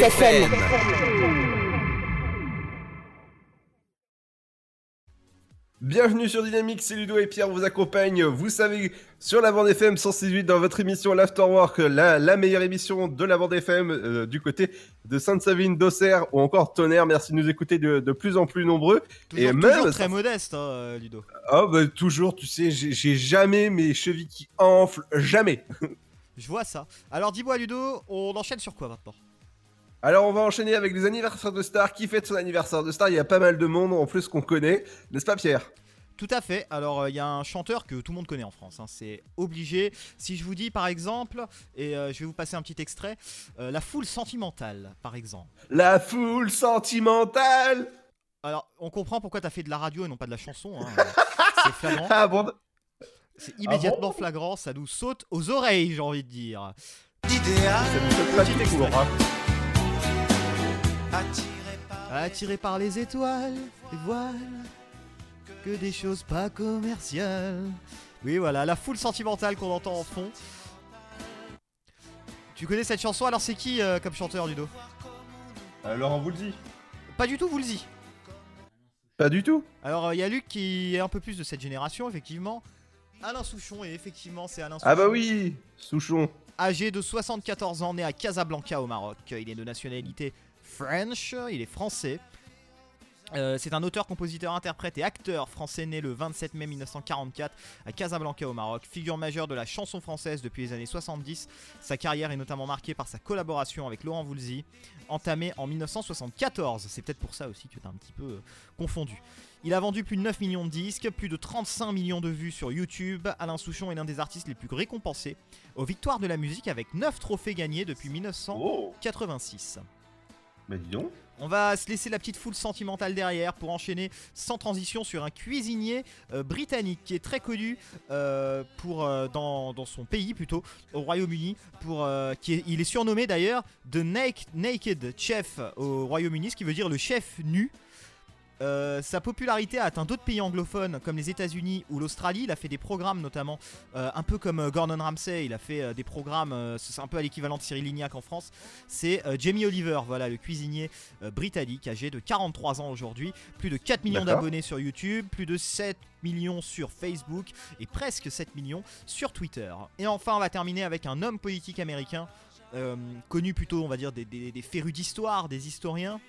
[SPEAKER 19] 106.8 FM.
[SPEAKER 3] Bienvenue sur Dynamique, c'est Ludo et Pierre vous accompagnent, vous savez, sur la bande FM 168 dans votre émission l'Afterwork, la, la meilleure émission de la bande FM euh, du côté de Sainte-Savine, d'Auxerre ou encore Tonnerre. Merci de nous écouter de, de plus en plus nombreux.
[SPEAKER 4] Toujours,
[SPEAKER 3] et
[SPEAKER 4] toujours
[SPEAKER 3] même,
[SPEAKER 4] très modeste, hein, Ludo.
[SPEAKER 3] Ah bah toujours, tu sais, j'ai j'ai jamais mes chevilles qui enflent, jamais.
[SPEAKER 4] Je vois ça. Alors dis-moi, Ludo, on enchaîne sur quoi maintenant?
[SPEAKER 3] Alors on va enchaîner avec les anniversaires de stars. Qui fête son anniversaire de star? Il y a pas mal de monde en plus qu'on connaît, n'est-ce pas Pierre?
[SPEAKER 4] Tout à fait. Alors, il y a un chanteur que tout le monde connaît en France. hein, C'est obligé. Si je vous dis, par exemple, et euh, je vais vous passer un petit extrait, euh, La foule sentimentale, par exemple.
[SPEAKER 3] La foule sentimentale
[SPEAKER 4] Alors, on comprend pourquoi t'as fait de la radio et non pas de la chanson. hein. C'est flagrant.
[SPEAKER 3] Ah bon?
[SPEAKER 4] C'est immédiatement flagrant. Ça nous saute aux oreilles, j'ai envie de dire.
[SPEAKER 3] Ça nous fait pas
[SPEAKER 4] Petit
[SPEAKER 3] tout court,
[SPEAKER 4] extrait.
[SPEAKER 3] hein.
[SPEAKER 4] Attiré par les étoiles, les voiles, que des choses pas commerciales. Oui, voilà, la foule sentimentale qu'on entend en fond. Tu connais cette chanson Alors, c'est qui euh, comme chanteur,
[SPEAKER 3] Alors on vous le dit.
[SPEAKER 4] Pas du tout, vous le dit.
[SPEAKER 3] Pas du tout.
[SPEAKER 4] Alors, il y a Luc qui est un peu plus de cette génération, effectivement. Alain Souchon, et effectivement, c'est Alain Souchon.
[SPEAKER 3] Ah bah oui, Souchon.
[SPEAKER 4] Âgé de 74 ans, né à Casablanca au Maroc. Il est de nationalité French, il est français. Euh, c'est un auteur, compositeur, interprète et acteur français né le 27 mai 1944 à Casablanca au Maroc. Figure majeure de la chanson française depuis les années 70, sa carrière est notamment marquée par sa collaboration avec Laurent Voulzy, entamée en 1974. C'est peut-être pour ça aussi que tu un petit peu euh, confondu. Il a vendu plus de 9 millions de disques, plus de 35 millions de vues sur YouTube. Alain Souchon est l'un des artistes les plus récompensés aux victoires de la musique avec 9 trophées gagnés depuis 1986.
[SPEAKER 3] Bah.
[SPEAKER 4] On va se laisser la petite foule sentimentale derrière pour enchaîner sans transition sur un cuisinier euh, britannique qui est très connu euh, euh, dans, son pays plutôt au Royaume-Uni pour il est surnommé d'ailleurs The Naked Chef au Royaume-Uni ce qui veut dire le chef nu. Euh, sa popularité a atteint d'autres pays anglophones comme les États-Unis ou l'Australie. Il a fait des programmes notamment, euh, un peu comme euh, Gordon Ramsay. Il a fait euh, des programmes, c'est un peu à l'équivalent de Cyril Lignac en France. C'est Jamie Oliver, voilà le cuisinier britannique âgé de 43 ans aujourd'hui. Plus de 4 millions d'abonnés sur YouTube, plus de 7 millions sur Facebook et presque 7 millions sur Twitter. Et enfin, on va terminer avec un homme politique américain. connu plutôt, on va dire, des, des- des férus d'histoire, des historiens,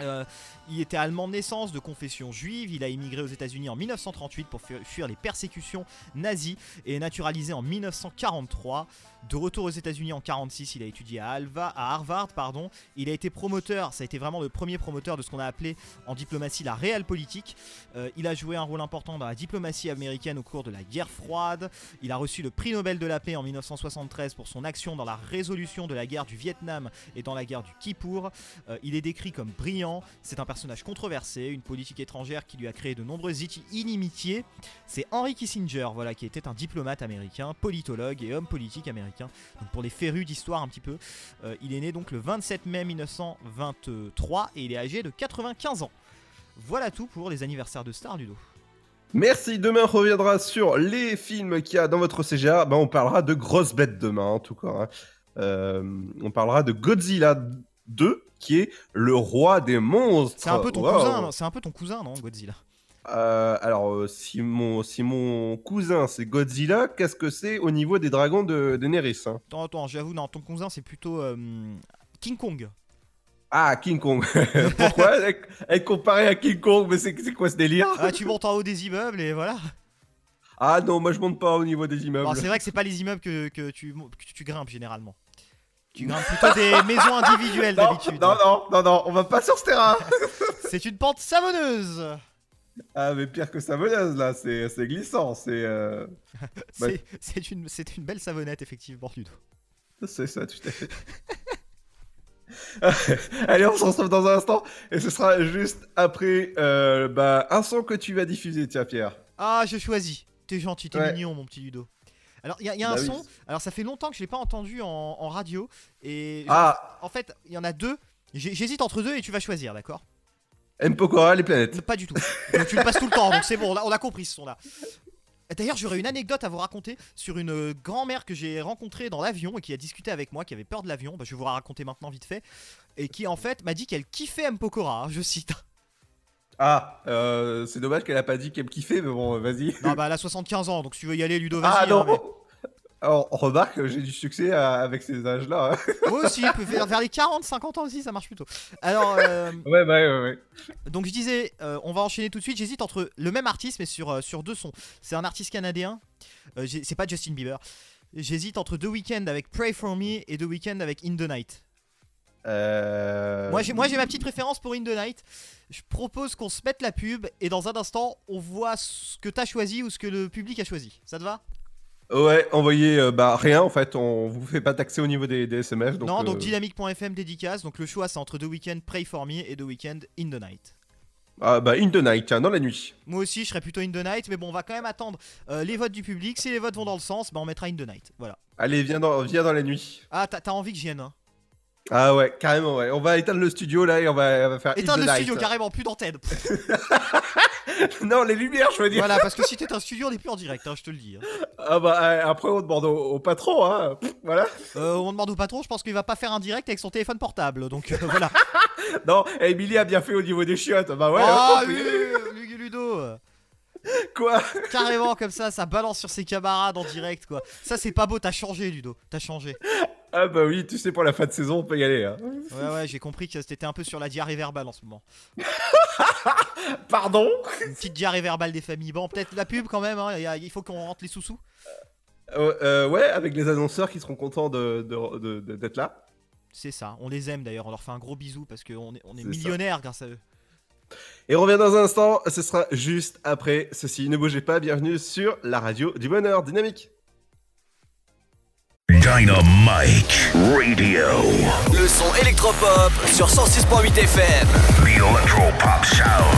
[SPEAKER 4] euh, il était allemand de naissance, de confession juive. Il a immigré aux États-Unis en 1938 pour fu- fuir les persécutions nazies et est naturalisé en 1943. De retour aux États-Unis en 46, il a étudié à, Alva, à Harvard. Pardon. Il a été promoteur, ça a été vraiment le premier promoteur de ce qu'on a appelé en diplomatie la réelle politique. Euh, il a joué un rôle important dans la diplomatie américaine au cours de la guerre froide. Il a reçu le prix Nobel de la paix en 1973 pour son action dans la résolution de la guerre du Vietnam et dans la guerre du Kippour. Euh, il est décrit comme brillant, c'est un personnage controversé, une politique étrangère qui lui a créé de nombreuses iti- inimitiés. C'est Henry Kissinger, voilà, qui était un diplomate américain, politologue et homme politique américain. Donc pour les férus d'histoire un petit peu, euh, il est né donc le 27 mai 1923 et il est âgé de 95 ans. Voilà tout pour les anniversaires de stars, Ludo.
[SPEAKER 3] Merci, demain on reviendra sur les films qu'il y a dans votre CGA. Ben, on parlera de grosses bêtes demain, en tout cas. hein. Euh, on parlera de Godzilla 2, qui est le roi des monstres.
[SPEAKER 4] C'est un peu ton
[SPEAKER 3] Wow.
[SPEAKER 4] cousin, c'est un peu ton cousin, non, Godzilla?
[SPEAKER 3] Euh, alors, euh, si mon, si mon cousin c'est Godzilla, qu'est-ce que c'est au niveau des dragons de, de Neris hein?
[SPEAKER 4] Attends, attends, j'avoue, non, ton cousin c'est plutôt euh, King Kong.
[SPEAKER 3] Ah, King Kong. Pourquoi? Être, être comparé à King Kong Mais c'est quoi ce délire?
[SPEAKER 4] Ah, tu montes en haut des immeubles et voilà.
[SPEAKER 3] Ah non, moi je monte pas au niveau des immeubles.
[SPEAKER 4] Bon, c'est vrai que c'est pas les immeubles que, que tu, que tu grimpes généralement. Tu grimpes plutôt des maisons individuelles d'habitude.
[SPEAKER 3] Non, non, non, non, on va pas sur ce terrain.
[SPEAKER 4] C'est une pente savonneuse.
[SPEAKER 3] Ah, mais pire que menace là, c'est glissant, c'est. euh, bah,
[SPEAKER 4] une, belle savonnette, effectivement, Ludo.
[SPEAKER 3] C'est ça, tout à fait. Allez, on se retrouve dans un instant et ce sera juste après euh, bah, un son que tu vas diffuser, tiens, Pierre.
[SPEAKER 4] Ah, je choisis. T'es gentil, t'es
[SPEAKER 3] Ouais.
[SPEAKER 4] mignon, mon petit Ludo. Alors, il y a, il y a un
[SPEAKER 3] Bah oui.
[SPEAKER 4] son. Alors, ça fait longtemps que je l'ai pas entendu en, en radio. Et
[SPEAKER 3] Ah.
[SPEAKER 4] en fait, il y en a deux. J'hésite entre deux et tu vas choisir, d'accord?
[SPEAKER 3] M. Pokora, les planètes.
[SPEAKER 4] Pas du tout. Donc, tu le passes tout le temps, donc c'est bon, on a, on a compris ce son-là. Et D'ailleurs, j'aurais une anecdote à vous raconter sur une euh, grand-mère que j'ai rencontrée dans l'avion et qui a discuté avec moi, qui avait peur de l'avion. Bah, je vais vous la raconter maintenant vite fait. Et qui, en fait, m'a dit qu'elle kiffait M. Pokora, hein, je cite.
[SPEAKER 3] Ah, euh, c'est dommage qu'elle a pas dit qu'elle me kiffait, mais bon, vas-y.
[SPEAKER 4] Non, bah elle a 75 ans, donc si tu veux y aller, Ludo, vas-y.
[SPEAKER 3] Ah
[SPEAKER 4] hein, mais-
[SPEAKER 3] Alors, remarque, j'ai du succès à- avec ces âges-là. hein.
[SPEAKER 4] Moi aussi, peut faire vers les 40, 50 ans aussi, ça marche plutôt. Alors, euh,
[SPEAKER 3] ouais, ouais, ouais, ouais.
[SPEAKER 4] donc je disais, euh, on va enchaîner tout de suite. J'hésite entre le même artiste, mais sur, euh, sur deux sons. C'est un artiste canadien, c'est pas Justin Bieber. J'hésite entre The Weeknd avec Pray For Me et The Weeknd avec In The Night.
[SPEAKER 3] Euh...
[SPEAKER 4] Moi j'ai moi, j'ai ma petite préférence pour In The Night. Je propose qu'on se mette la pub et dans un instant, on voit ce que t'as choisi ou ce que le public a choisi. Ça te va?
[SPEAKER 3] Ouais, envoyez euh, bah rien en fait, on vous fait pas taxer au niveau des, des SMS. Donc,
[SPEAKER 4] Non, donc
[SPEAKER 3] euh,
[SPEAKER 4] dynamique.fm dédicace. Donc le choix c'est entre The Weeknd Pray For Me et The Weeknd In The Night.
[SPEAKER 3] Ah bah In the Night, tiens, dans la nuit.
[SPEAKER 4] Moi aussi, je serais plutôt In the Night, mais bon, on va quand même attendre euh, les votes du public. Si les votes vont dans le sens, bah on mettra In the Night. Voilà.
[SPEAKER 3] Allez, viens dans, viens dans la nuit.
[SPEAKER 4] Ah, t'as t'as envie que j'y vienne, hein
[SPEAKER 3] Ah ouais, carrément, ouais. On va éteindre le studio là et on va, on va faire In
[SPEAKER 4] Éteindre le
[SPEAKER 3] Night.
[SPEAKER 4] studio carrément, plus d'antenne.
[SPEAKER 3] non, les lumières, je veux dire.
[SPEAKER 4] voilà, parce que si t'es un studio, on n'est plus en direct, hein, je te le dis. hein.
[SPEAKER 3] Ah bah euh, après, on demande au, au patron, hein. Pff, voilà.
[SPEAKER 4] Euh, on demande au patron, je pense qu'il va pas faire un direct avec son téléphone portable. Donc euh, voilà.
[SPEAKER 3] Non, Emily a bien fait au niveau des chiottes. Bah ouais.
[SPEAKER 4] oh. Lu- Lu- Ludo
[SPEAKER 3] Quoi?
[SPEAKER 4] Carrément comme ça, ça balance sur ses camarades en direct, quoi. Ça, c'est pas beau, t'as changé, Ludo. T'as changé.
[SPEAKER 3] Ah bah oui, tu sais, pour la fin de saison, on peut y aller. Hein.
[SPEAKER 4] Ouais, ouais, j'ai compris que t'étais un peu sur la diarrhée verbale en ce moment.
[SPEAKER 3] Pardon?
[SPEAKER 4] Une petite diarrhée verbale des familles. Bon, peut-être la pub quand même, hein. il faut qu'on rentre les sous-sous.
[SPEAKER 3] Euh, euh, ouais, avec les annonceurs qui seront contents de- de- de- de- d'être là.
[SPEAKER 4] C'est ça, on les aime d'ailleurs, on leur fait un gros bisou parce qu'on est, on est
[SPEAKER 3] C'est
[SPEAKER 4] millionnaires grâce à eux.
[SPEAKER 3] Et on revient dans un instant, ce sera juste après ceci. Ne bougez pas, bienvenue sur la radio du bonheur dynamique.
[SPEAKER 7] Dynamite Radio.
[SPEAKER 18] Le son électropop sur 106.8 FM.
[SPEAKER 7] The Electropop Sound.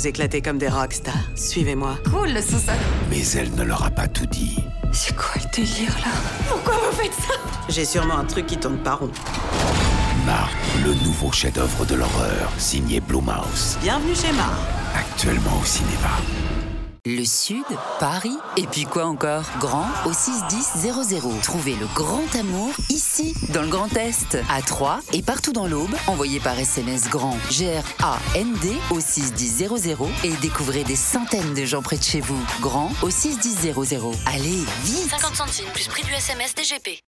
[SPEAKER 22] Vous éclater comme des rockstars Suivez-moi.
[SPEAKER 23] Cool le sous-sol.
[SPEAKER 7] Mais elle ne leur a pas tout dit.
[SPEAKER 22] C'est quoi le délire là?
[SPEAKER 23] Pourquoi vous faites ça?
[SPEAKER 22] J'ai sûrement un truc qui tourne pas rond.
[SPEAKER 7] Mar, le nouveau chef-d'œuvre de l'horreur, signé Blumhouse.
[SPEAKER 22] Bienvenue chez Mar.
[SPEAKER 7] Actuellement au cinéma.
[SPEAKER 24] Le Sud, Paris, et puis quoi encore? Grand au 61000. Trouvez le grand amour ici, dans le Grand Est, à Troyes et partout dans l'Aube. Envoyez par SMS grand G-R-A-N-D au 61000 et découvrez des centaines de gens près de chez vous. Grand au 61000. Allez, vite
[SPEAKER 23] 50 centimes plus prix du SMS.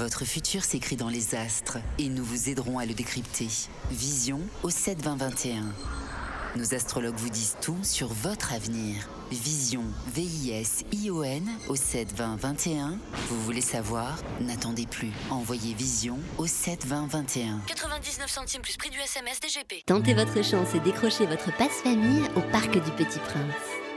[SPEAKER 24] Votre futur s'écrit dans les astres et nous vous aiderons à le décrypter. Vision au 7 20 21. Nos astrologues vous disent tout sur votre avenir. Vision, V-I-S-I-O-N au 7 20 21. Vous voulez savoir? N'attendez plus. Envoyez Vision au 7 20 21.
[SPEAKER 23] 99 centimes plus prix du SMS DGP.
[SPEAKER 25] Tentez votre chance et décrochez votre passe-famille au Parc du Petit Prince.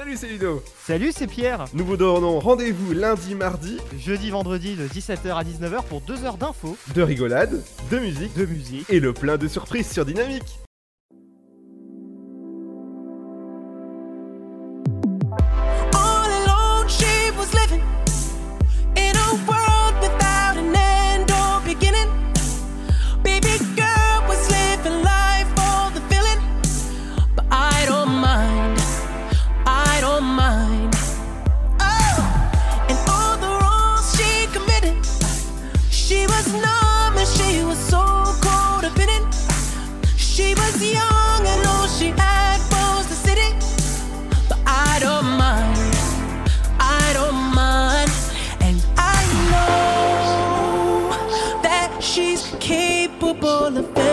[SPEAKER 12] Salut, c'est Ludo.
[SPEAKER 4] Salut, c'est Pierre.
[SPEAKER 12] Nous vous donnons rendez-vous lundi, mardi,
[SPEAKER 4] Jeudi, vendredi de 17h à 19h pour 2 heures d'infos,
[SPEAKER 12] de rigolade, de musique
[SPEAKER 4] de musique.
[SPEAKER 12] et le plein de surprises sur Dynamique.
[SPEAKER 26] bowl of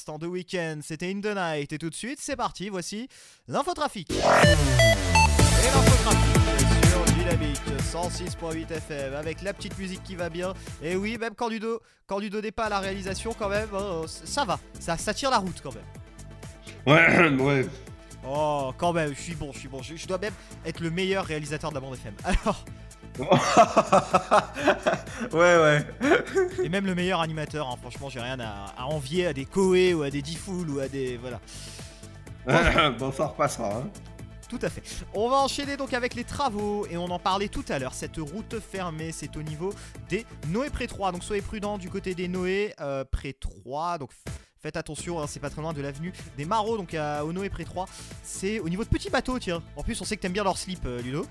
[SPEAKER 4] l'instant de week-end, c'était In the Night et tout de suite c'est parti, voici l'infotrafic. Et l'infotrafic sur Dynamique 106.8 FM avec la petite musique qui va bien. Et oui, même quand Ludo, quand Ludo n'est pas à la réalisation quand même, euh, ça va, ça, ça tire la route quand même.
[SPEAKER 3] Ouais, ouais.
[SPEAKER 4] Oh, quand même, je suis bon, je suis bon. Je, je dois même être le meilleur réalisateur de la bande FM. Alors,
[SPEAKER 3] ouais, ouais.
[SPEAKER 4] et même le meilleur animateur, hein. franchement, j'ai rien à, à envier à des Koé ou à des Diffoul ou à des. Voilà.
[SPEAKER 3] bon, ça repassera. Hein.
[SPEAKER 4] Tout à fait. On va enchaîner donc avec les travaux et on en parlait tout à l'heure. Cette route fermée, c'est au niveau des Noé pré 3. Donc soyez prudents du côté des Noé euh, pré 3. Donc faites attention, hein, c'est pas très loin de l'avenue des Marauds, donc à, au Noé pré 3. C'est au niveau de petits bateaux, tiens. En plus, on sait que t'aimes bien leur slip, euh, Ludo.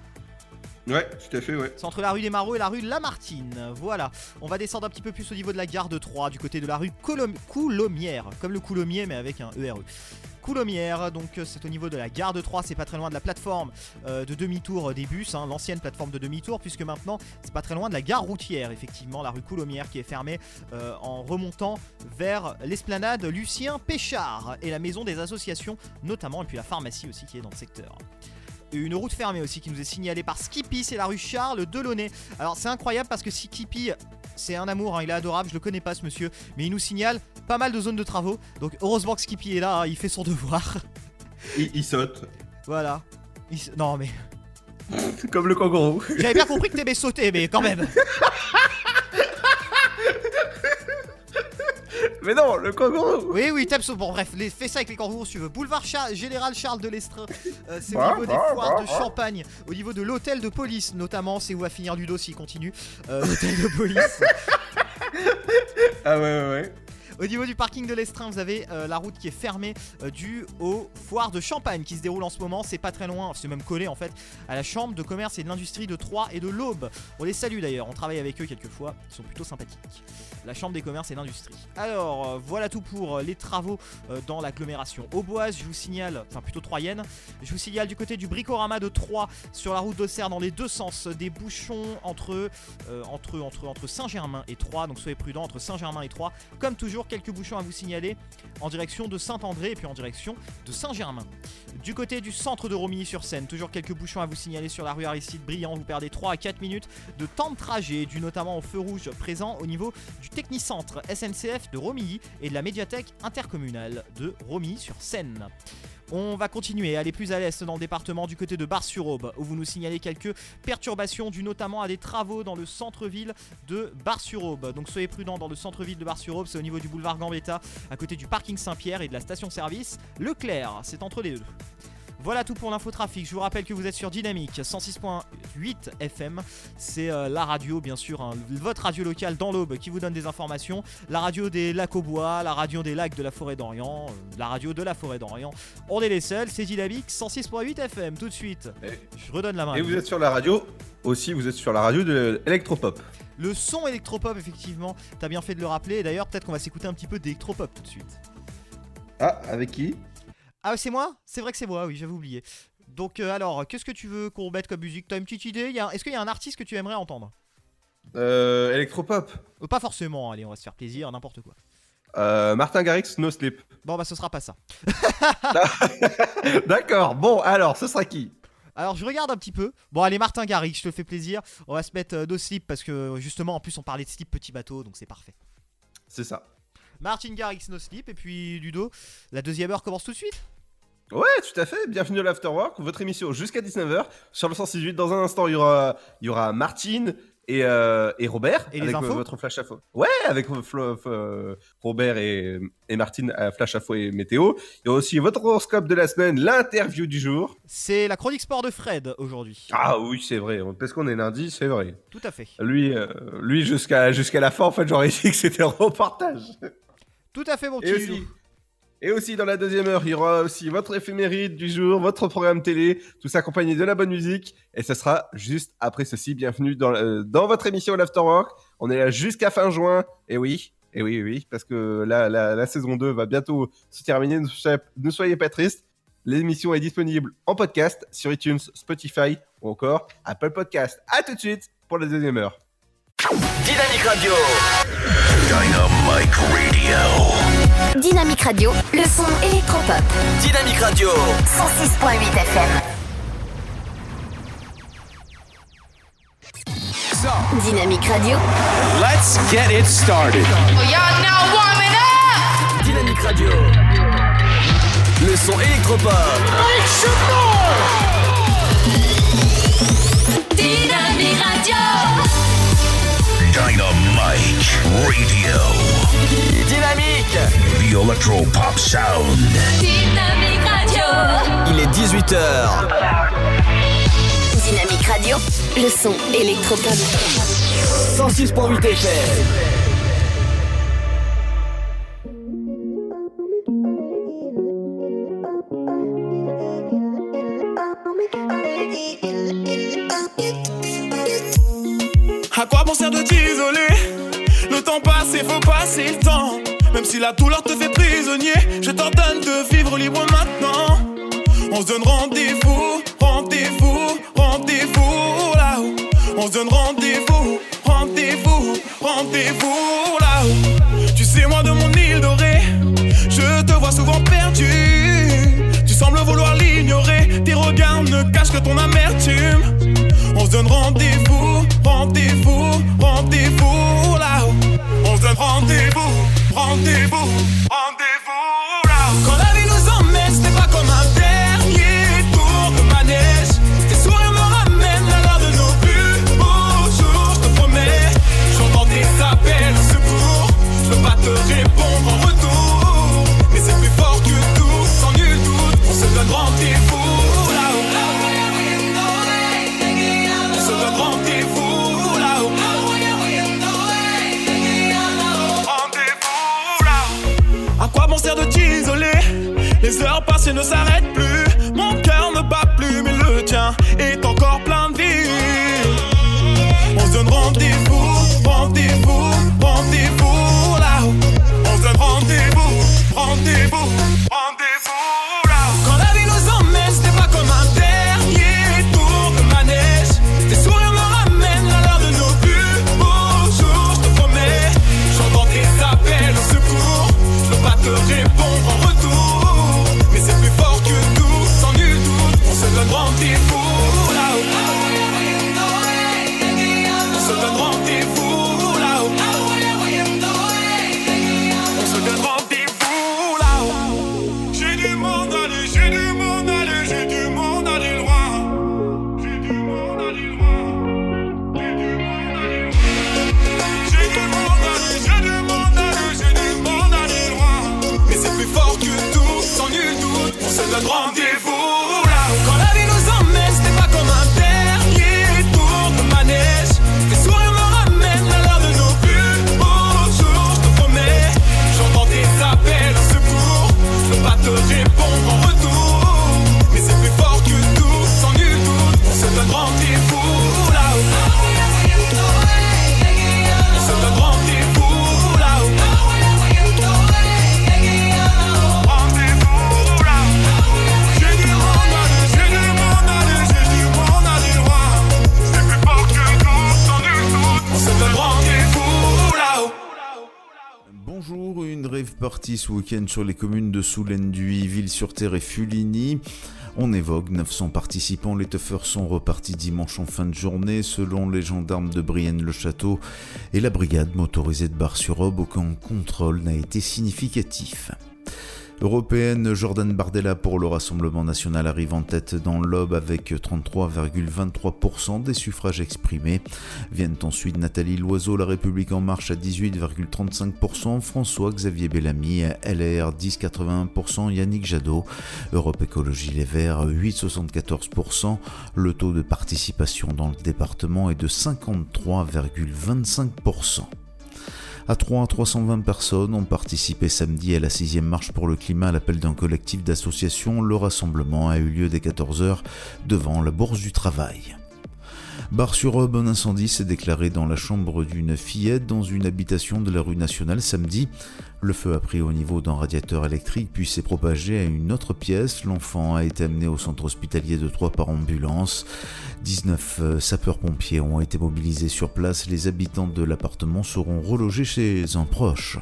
[SPEAKER 3] Ouais, tout à fait, ouais.
[SPEAKER 4] C'est entre la rue des Marauds et la rue Lamartine. Voilà. On va descendre un petit peu plus au niveau de la gare de Troyes, du côté de la rue Coulommière. Comme le Coulommiers, mais avec un ERE. Coulommière, donc euh, c'est au niveau de la gare de Troyes, c'est pas très loin de la plateforme euh, de demi-tour des bus, hein, l'ancienne plateforme de demi-tour, puisque maintenant c'est pas très loin de la gare routière, effectivement, la rue Coulommière qui est fermée euh, en remontant vers l'esplanade Lucien Péchard et la maison des associations, notamment, et puis la pharmacie aussi qui est dans le secteur. Une route fermée aussi qui nous est signalée par Skippy, c'est la rue Charles Delaunay. Alors c'est incroyable parce que Skippy, c'est un amour, hein, il est adorable, je le connais pas ce monsieur, mais il nous signale pas mal de zones de travaux. Donc heureusement que Skippy est là, hein, il fait son devoir.
[SPEAKER 3] Il, il saute.
[SPEAKER 4] voilà. Il Non mais.
[SPEAKER 3] Comme le kangourou.
[SPEAKER 4] J'avais bien compris que t'aimais sauter, mais quand même.
[SPEAKER 3] Mais non, le kangourou
[SPEAKER 4] Oui, oui, tape Bon, bref, les- fais ça avec les kangourous si tu veux. Boulevard Char- Général Charles de Lestrin. Euh, c'est au niveau des foires de. Champagne. Au niveau de l'hôtel de police, notamment. C'est où va finir Ludo s'il continue. Euh, l'hôtel de police.
[SPEAKER 3] Ah ouais, ouais, ouais.
[SPEAKER 4] Au niveau du parking de l'Estrin, vous avez euh, la route qui est fermée euh, due aux foires de Champagne qui se déroulent en ce moment. C'est pas très loin, c'est même collé en fait à la Chambre de commerce et de l'industrie de Troyes et de l'Aube. On les salue d'ailleurs, on travaille avec eux quelquefois, ils sont plutôt sympathiques. La Chambre des commerces et d'industrie. Alors euh, voilà tout pour euh, les travaux euh, dans l'agglomération auboise. Je vous signale, enfin plutôt troyenne, je vous signale du côté du Bricorama de Troyes sur la route d'Auxerre dans les deux sens des bouchons entre, entre, entre, entre Saint-Germain et Troyes. Donc soyez prudents entre Saint-Germain et Troyes. Comme toujours, quelques bouchons à vous signaler en direction de Saint-André et puis en direction de Saint-Germain. Du côté du centre de Romilly-sur-Seine, toujours quelques bouchons à vous signaler sur la rue Aristide Briand. Vous perdez 3 à 4 minutes de temps de trajet, dû notamment au feu rouge présent au niveau du Technicentre SNCF de Romilly et de la médiathèque intercommunale de Romilly-sur-Seine. On va continuer à aller plus à l'est dans le département du côté de Bar-sur-Aube, où vous nous signalez quelques perturbations dues notamment à des travaux dans le centre-ville de Bar-sur-Aube. Donc soyez prudents dans le centre-ville de Bar-sur-Aube, c'est au niveau du boulevard Gambetta, à côté du parking Saint-Pierre et de la station-service Leclerc. C'est entre les deux. Voilà tout pour l'infotrafic. Je vous rappelle que vous êtes sur Dynamique 106.8 FM. C'est euh, la radio, bien sûr, hein, votre radio locale dans l'Aube qui vous donne des informations. La radio des lacs au bois, la radio des lacs de la forêt d'Orient, euh, la radio de la forêt d'Orient. On est les seuls, c'est Dynamique 106.8 FM. Tout de suite, je redonne la main.
[SPEAKER 3] Et
[SPEAKER 4] vous.
[SPEAKER 3] vous êtes sur la radio aussi, vous êtes sur la radio de l'électropop.
[SPEAKER 4] Le son électropop, effectivement, t'as bien fait de le rappeler. Et D'ailleurs, peut-être qu'on va s'écouter un petit peu d'électropop tout de suite.
[SPEAKER 3] Ah, avec qui?
[SPEAKER 4] Ah, c'est moi? C'est vrai que c'est moi, oui, j'avais oublié. Donc, euh, alors, qu'est-ce que tu veux qu'on mette comme musique? T'as une petite idée? Est-ce qu'il y a un artiste que tu aimerais entendre?
[SPEAKER 3] Euh, électropop.
[SPEAKER 4] Euh, Pas forcément, allez, on va se faire plaisir, n'importe quoi.
[SPEAKER 3] Euh, Martin Garrix, No Sleep.
[SPEAKER 4] Bon, bah, ce sera pas ça.
[SPEAKER 3] D'accord, bon, alors, ce sera qui?
[SPEAKER 4] Alors, je regarde un petit peu. Bon, allez, Martin Garrix, je te fais plaisir. On va se mettre euh, No Slip parce que, justement, en plus, on parlait de slip petit bateau, donc c'est parfait.
[SPEAKER 3] C'est ça.
[SPEAKER 4] Martin Garrix, No Slip, et puis Ludo, la deuxième heure commence tout de suite
[SPEAKER 3] Ouais, tout à fait. Bienvenue à l'Afterwork, votre émission jusqu'à 19h sur le 168. Dans un instant, il y aura, il y aura Martine et, euh, et Robert
[SPEAKER 4] Et
[SPEAKER 3] avec votre flash info. Ouais, avec euh, Robert et, et Martine à flash info et météo. Il y aura aussi votre horoscope de la semaine, l'interview du jour.
[SPEAKER 4] C'est la chronique sport de Fred aujourd'hui.
[SPEAKER 3] Ah oui, c'est vrai. Parce qu'on est lundi, c'est vrai.
[SPEAKER 4] Tout à fait.
[SPEAKER 3] Lui, euh, lui jusqu'à jusqu'à la fin, en fait, j'aurais dit que c'était un reportage.
[SPEAKER 4] Tout à fait, mon petit
[SPEAKER 3] Et aussi,
[SPEAKER 4] Ludo.
[SPEAKER 3] et aussi, dans la deuxième heure, il y aura aussi votre éphéméride du jour, votre programme télé, tout ça accompagné de la bonne musique. Et ce sera juste après ceci. Bienvenue dans, euh, dans votre émission L'Afterwork. On est là jusqu'à fin juin. Et oui, et oui, oui, parce que la, la, la saison 2 va bientôt se terminer. Ne soyez, ne soyez pas tristes. L'émission est disponible en podcast sur iTunes, Spotify ou encore Apple Podcast. À tout de suite pour la deuxième heure.
[SPEAKER 18] Dynamique Radio.
[SPEAKER 7] Dynamite Radio.
[SPEAKER 6] Dynamique Radio, le son électropop.
[SPEAKER 18] Dynamique Radio.
[SPEAKER 6] 106.8 FM. Dynamique Radio.
[SPEAKER 27] Let's get it started.
[SPEAKER 8] y'all now warming up.
[SPEAKER 18] Dynamique Radio. Le son électropop.
[SPEAKER 8] Dynamique Radio.
[SPEAKER 18] Dynamique.
[SPEAKER 7] The Electro Pop Sound.
[SPEAKER 8] Dynamique Radio.
[SPEAKER 18] Il est 18h.
[SPEAKER 6] Dynamique Radio, le son électropop.
[SPEAKER 18] 106.8 FM.
[SPEAKER 19] À quoi bon sert de t'isoler? Le temps passe et faut passer le temps. Même si la douleur te fait prisonnier, je t'ordonne de vivre libre maintenant. On se donne rendez-vous, rendez-vous, rendez-vous là-haut. On se donne rendez-vous, rendez-vous, rendez-vous là-haut. Tu sais, moi de mon île dorée, je te vois souvent perdu. Tes regards ne cachent que ton amertume. On se donne rendez-vous, rendez-vous, rendez-vous là-haut. On se donne rendez-vous, rendez-vous, rendez-vous ce
[SPEAKER 1] week-end sur les communes de Soulenduy, Ville-sur-Terre et Fuligny. On évoque 900 participants, les teufeurs sont repartis dimanche en fin de journée selon les gendarmes de Brienne-le-Château et la brigade motorisée de Bar-sur-Aube, aucun contrôle n'a été significatif. Européenne, Jordan Bardella pour le Rassemblement national arrive en tête dans l'Aube avec 33,23% des suffrages exprimés. Viennent ensuite Nathalie Loiseau, La République En Marche à 18,35%, François-Xavier Bellamy, LR 10,81%, Yannick Jadot, Europe Écologie Les Verts 8,74%. Le taux de participation dans le département est de 53,25%. À 3 320 personnes ont participé samedi à la 6 marche pour le climat à l'appel d'un collectif d'associations. Le rassemblement a eu lieu dès 14h devant la Bourse du Travail. Bar-sur-Aube, un incendie s'est déclaré dans la chambre d'une fillette dans une habitation de la rue nationale samedi. Le feu a pris au niveau d'un radiateur électrique puis s'est propagé à une autre pièce. L'enfant a été amené au centre hospitalier de Troyes par ambulance. 19 sapeurs-pompiers ont été mobilisés sur place. Les habitants de l'appartement seront relogés chez un proche.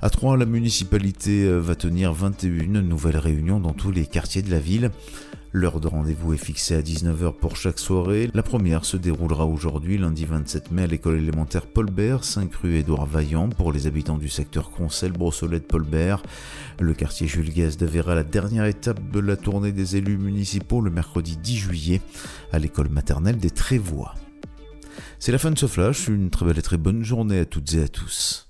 [SPEAKER 1] À Troyes, la municipalité euh, va tenir 21 nouvelles réunions dans tous les quartiers de la ville. L'heure de rendez-vous est fixée à 19h pour chaque soirée. La première se déroulera aujourd'hui, lundi 27 mai, à l'école élémentaire Paul Bert, 5 rue Édouard Vaillant, pour les habitants du secteur Concel, Brossolette, Paul Bert. Le quartier Jules Guest verra la dernière étape de la tournée des élus municipaux le mercredi 10 juillet à l'école maternelle des Trévois. C'est la fin de ce flash, une très belle et très bonne journée à toutes et à tous.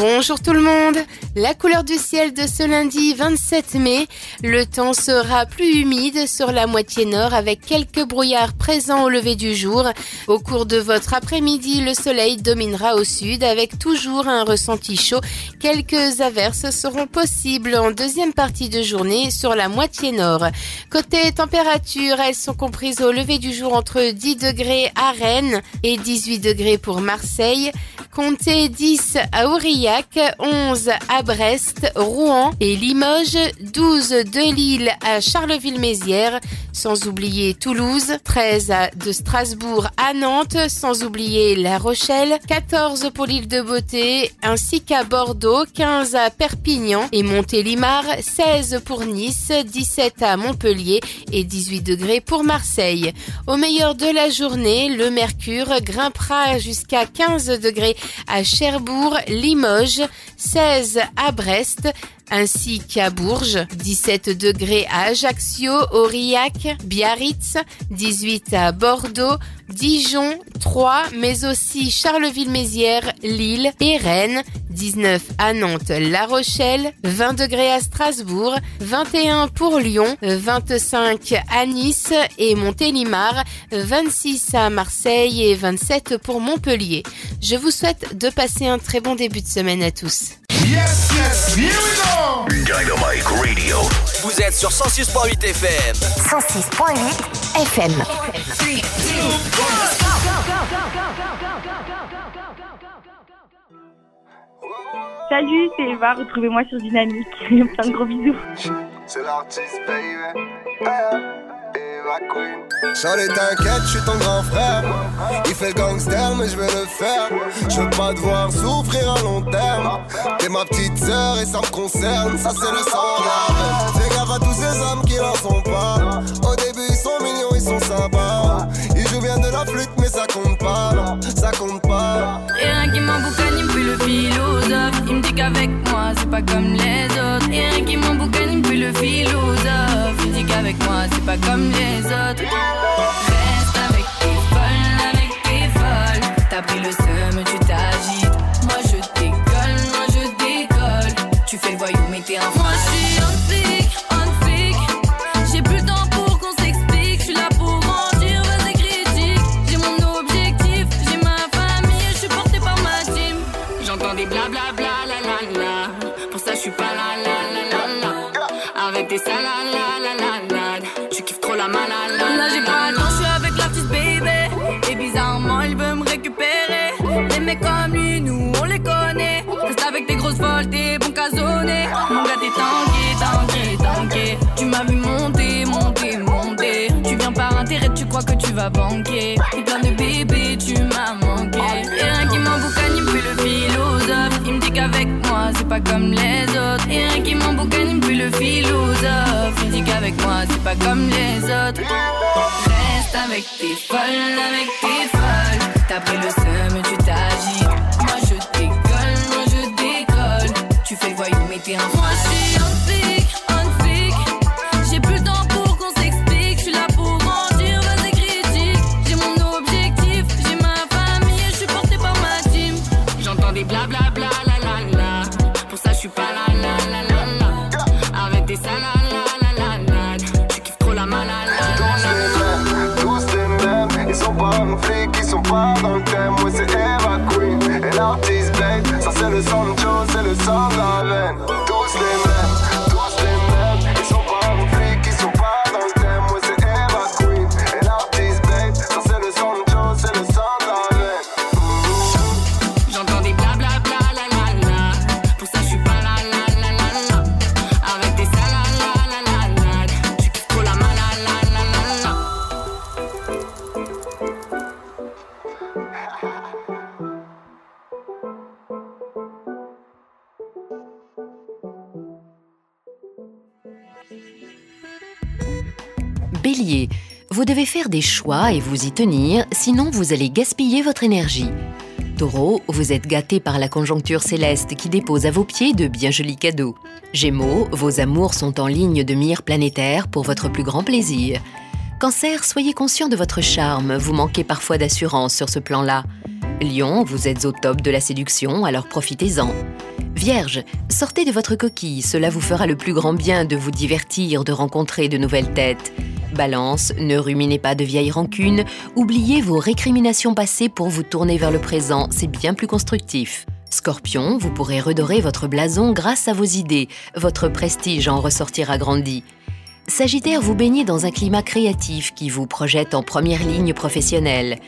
[SPEAKER 2] Bonjour tout le monde. La couleur du ciel de ce lundi 27 mai. Le temps sera plus humide sur la moitié nord avec quelques brouillards présents au lever du jour. Au cours de votre après-midi, le soleil dominera au sud avec toujours un ressenti chaud. Quelques averses seront possibles en deuxième partie de journée sur la moitié nord. Côté température, elles sont comprises au lever du jour entre 10 degrés à Rennes et 18 degrés pour Marseille. Comptez 10 à Aurillac, 11 à Brest, Rouen et Limoges, 12 de Lille à Charleville-Mézières, sans oublier Toulouse, 13 à- de Strasbourg à Nantes, sans oublier La Rochelle, 14 pour l'île de Beauté, ainsi qu'à Bordeaux, 15 à Perpignan et Montélimar, 16 pour Nice, 17 à Montpellier et 18 degrés pour Marseille. Au meilleur de la journée, le mercure grimpera jusqu'à 15 degrés à Cherbourg, Limoges, 16 à Brest, ainsi qu'à Bourges, 17 degrés à Ajaccio, Aurillac, Biarritz, 18 à Bordeaux, Dijon, Troyes, mais aussi Charleville-Mézières, Lille et Rennes, 19 à Nantes, La Rochelle, 20 degrés à Strasbourg, 21 pour Lyon, 25 à Nice et Montélimar, 26 à Marseille et 27 pour Montpellier. Je vous souhaite de passer un très bon début de semaine à tous.
[SPEAKER 28] Yes!
[SPEAKER 18] Dynamite Radio. Vous êtes sur 106.8 FM.
[SPEAKER 6] 106.8 FM.
[SPEAKER 29] Salut, c'est Eva, retrouvez-moi sur Dynamique. Plein de gros bisous.
[SPEAKER 28] C'est l'artiste, baby. Eva Queen.
[SPEAKER 30] Charlie t'inquiète, je suis ton grand frère Il fait le gangster mais je vais le faire Je veux pas te voir souffrir à long terme T'es ma petite sœur et ça me concerne Ça c'est le sang la. Fais gaffe à tous ces hommes qui n'en sont pas Au début ils sont mignons, ils sont sympas Ils jouent bien de la flûte mais ça compte pas non, Ça compte pas
[SPEAKER 17] Et rien qui m'emboucane, il me fait le philosophe. Il me dit qu'avec moi, c'est pas comme les autres. Et rien qui m'emboucane, il me fait le philosophe. C'est pas comme les autres. Reste avec tes folles, avec tes folles. T'as pris le crois que tu vas banquer. Et plein de bébés, tu m'as manqué. Et rien qui m'emboucane, il me fait le philosophe. Il me dit qu'avec moi, c'est pas comme les autres. Et rien qui m'emboucane, il me fait le philosophe. Il dit qu'avec moi, c'est pas comme les autres. Reste avec tes folles, avec tes folles. T'as pris le seum, tu t'agites. Moi je décolle, moi je décolle. Tu fais voyou, mais t'es un
[SPEAKER 31] vous devez faire des choix et vous y tenir, sinon vous allez gaspiller votre énergie. Taureau, vous êtes gâté par la conjoncture céleste qui dépose à vos pieds de bien jolis cadeaux. Gémeaux, vos amours sont en ligne de mire planétaire pour votre plus grand plaisir. Cancer, soyez conscient de votre charme, vous manquez parfois d'assurance sur ce plan-là. Lion, vous êtes au top de la séduction, alors profitez-en. Vierge, sortez de votre coquille, cela vous fera le plus grand bien de vous divertir, de rencontrer de nouvelles têtes. Balance, ne ruminez pas de vieilles rancunes, oubliez vos récriminations passées pour vous tourner vers le présent, c'est bien plus constructif. Scorpion, vous pourrez redorer votre blason grâce à vos idées, votre prestige en ressortira grandi. Sagittaire, vous baignez dans un climat créatif qui vous projette en première ligne professionnelle.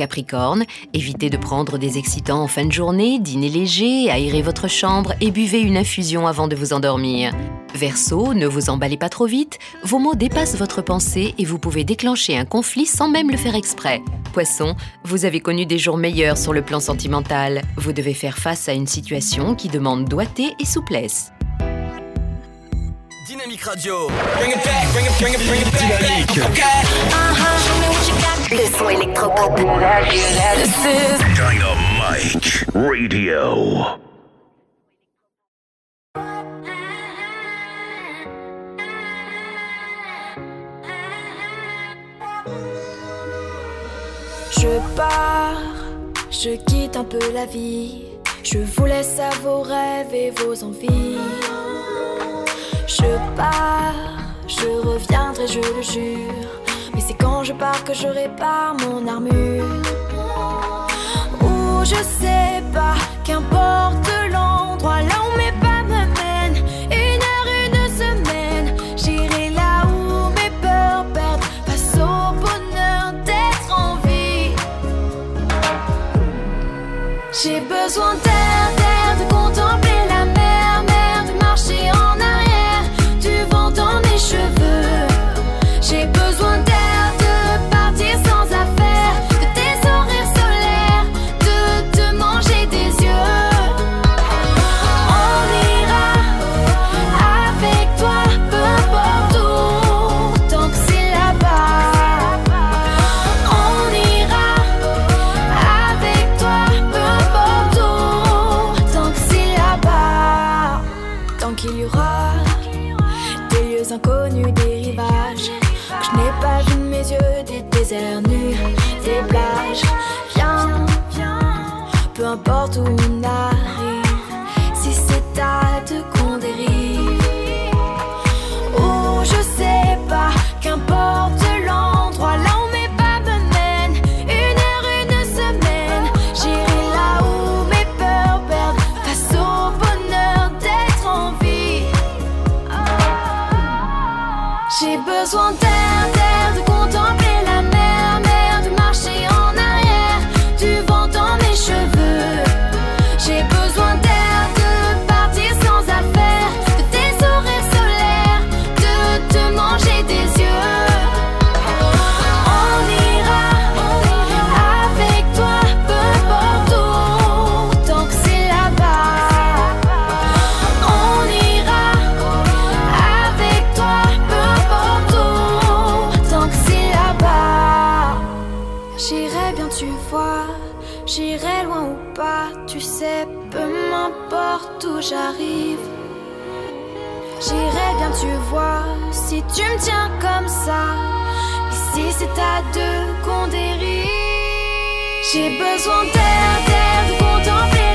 [SPEAKER 31] Capricorne, évitez de prendre des excitants en fin de journée, dînez léger, aérez votre chambre et buvez une infusion avant de vous endormir. Verseau, ne vous emballez pas trop vite, vos mots dépassent votre pensée et vous pouvez déclencher un conflit sans même le faire exprès. Poisson, vous avez connu des jours meilleurs sur le plan sentimental. Vous devez faire face à une situation qui demande doigté et souplesse.
[SPEAKER 18] Dynamique Radio. Bring it back, bring it, bring it, bring it back.
[SPEAKER 27] Dynamique.
[SPEAKER 18] Okay.
[SPEAKER 6] Le son électropop.
[SPEAKER 7] Dynamite Radio.
[SPEAKER 14] Je pars, je quitte un peu la vie. Je vous laisse à vos rêves et vos envies. Je pars, je reviendrai, je le jure. Mais c'est quand je pars que je répare mon armure. Ou je sais pas, qu'importe l'endroit, là où mes pas me mènent. Une heure, une semaine, j'irai là où mes peurs perdent face au bonheur d'être en vie. J'ai besoin d'air, Ici, c'est à deux qu'on dérive. J'ai besoin d'air, d'air, de contempler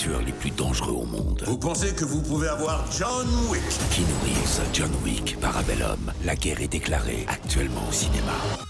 [SPEAKER 7] tueurs les plus dangereux au monde.
[SPEAKER 32] Vous pensez que vous pouvez avoir John Wick?
[SPEAKER 7] Keanu Reeves, John Wick, Parabellum? La guerre est déclarée actuellement au cinéma.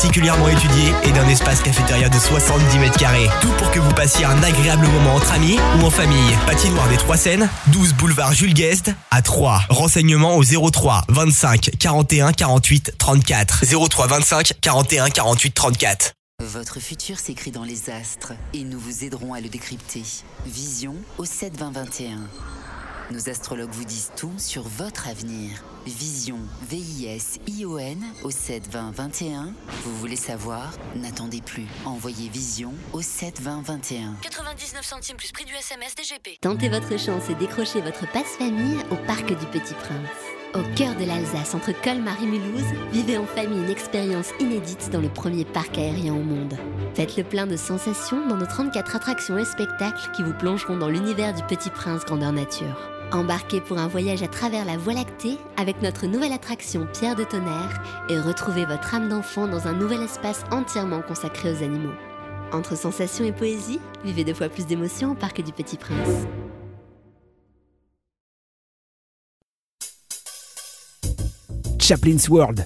[SPEAKER 10] particulièrement étudiée et d'un espace cafétéria de 70 mètres carrés. Tout pour que vous passiez un agréable moment entre amis ou en famille. Patinoire des Trois Seines, 12 boulevard Jules Guest à 3. Renseignements au 03 25 41 48 34. 03 25 41 48 34.
[SPEAKER 24] Votre futur s'écrit dans les astres et nous vous aiderons à le décrypter. Vision au 72021. Nos astrologues vous disent tout sur votre avenir. Vision, V-I-S-I-O-N au 72021. Vous voulez savoir? N'attendez plus. Envoyez Vision au 72021.
[SPEAKER 23] 99 centimes plus prix du SMS DGP.
[SPEAKER 25] Tentez votre chance et décrochez votre passe-famille au Parc du Petit Prince. Au cœur de l'Alsace, entre Colmar et Mulhouse, vivez en famille une expérience inédite dans le premier parc aérien au monde. Faites le plein de sensations dans nos 34 attractions et spectacles qui vous plongeront dans l'univers du Petit Prince grandeur nature. Embarquez pour un voyage à travers la Voie lactée avec notre nouvelle attraction Pierre de Tonnerre et retrouvez votre âme d'enfant dans un nouvel espace entièrement consacré aux animaux. Entre sensations et poésie, vivez deux fois plus d'émotions au Parc du Petit Prince.
[SPEAKER 33] Chaplin's World.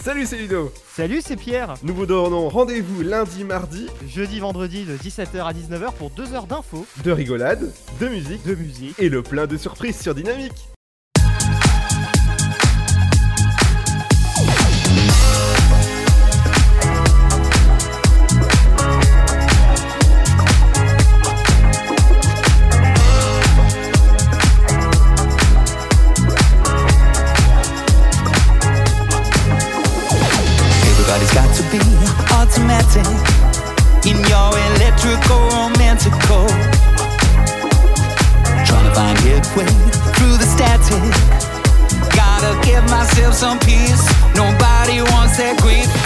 [SPEAKER 3] Salut, c'est Ludo.
[SPEAKER 4] Salut, c'est Pierre.
[SPEAKER 3] Nous vous donnons rendez-vous lundi, mardi,
[SPEAKER 4] Jeudi, vendredi de 17h à 19h pour 2 heures d'infos,
[SPEAKER 3] de rigolade, de musique,
[SPEAKER 4] de musique.
[SPEAKER 3] et le plein de surprises sur Dynamique.
[SPEAKER 34] Find through the static. Gotta give myself some peace. Nobody wants that grief.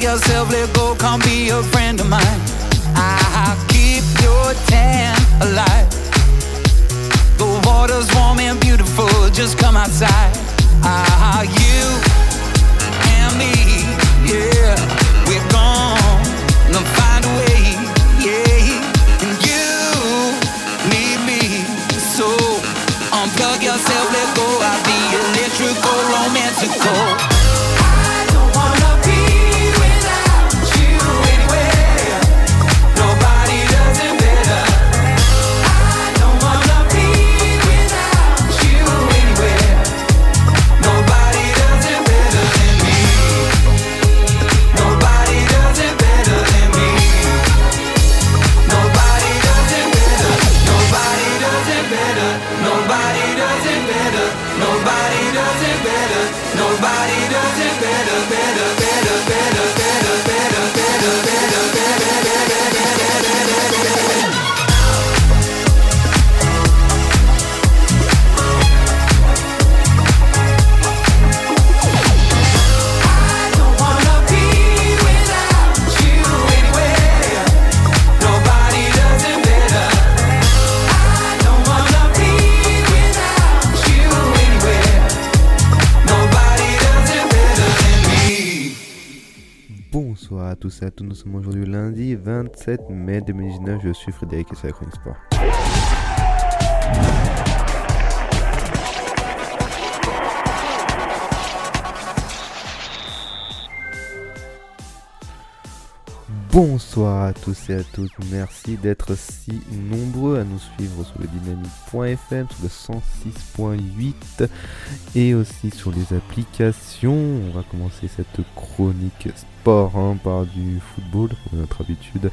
[SPEAKER 34] Unplug yourself, let go, come be a friend of mine. I'll keep your tan alive. The water's warm and beautiful, just come outside. Ah, you
[SPEAKER 35] nous sommes aujourd'hui lundi 27 mai 2019, je suis Frédéric et c'est la Sport. Bonsoir à tous et à toutes, merci d'être si nombreux à nous suivre sur le dynamique.fm, sur le 106.8 et aussi sur les applications. On va commencer cette chronique sport hein, par du football, comme notre habitude,